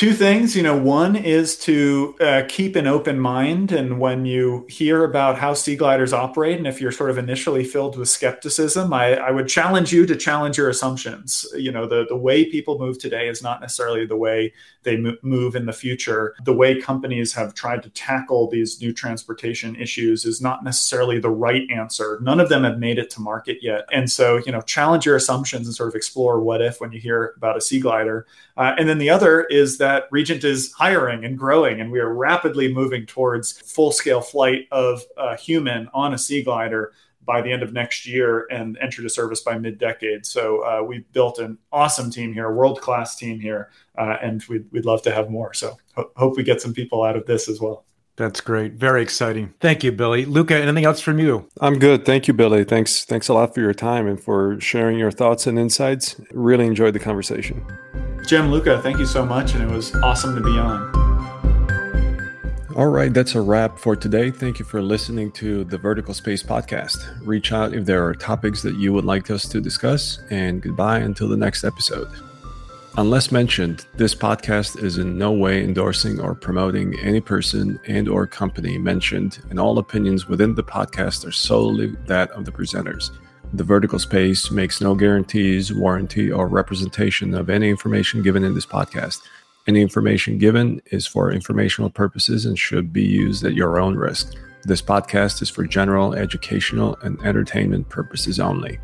two things you know one is to uh, keep an open mind and when you hear about how sea gliders operate and if you're sort of initially filled with skepticism I, I, would challenge you to challenge your assumptions. You know the, the way people move today is not necessarily the way they move in the future. The way companies have tried to tackle these new transportation issues is not necessarily the right answer. None of them have made it to market yet. And so you know challenge your assumptions and sort of explore what if when you hear about a sea glider. Uh, and then the other is that that Regent is hiring and growing, and we are rapidly moving towards full scale flight of a human on a sea glider by the end of next year and enter to service by mid decade. So uh, we've built an awesome team here, world class team here, uh, and we'd, we'd love to have more. So ho- hope we get some people out of this as well. That's great. Very exciting. Thank you, Billy. Luka, anything else from you? I'm good. Thank you, Billy. Thanks. Thanks a lot for your time and for sharing your thoughts and insights. Really enjoyed the conversation. Jim, Luka, thank you so much. And it was awesome to be on. All right, that's a wrap for today. Thank you for listening to the Vertical Space podcast. Reach out if there are topics that you would like us to discuss, and goodbye until the next episode. Unless mentioned, this podcast is in no way endorsing or promoting any person and or company mentioned, and all opinions within the podcast are solely that of the presenters. The vertical space makes no guarantees, warranty, or representation of any information given in this podcast. Any information given is for informational purposes and should be used at your own risk. This podcast is for general, educational, and entertainment purposes only.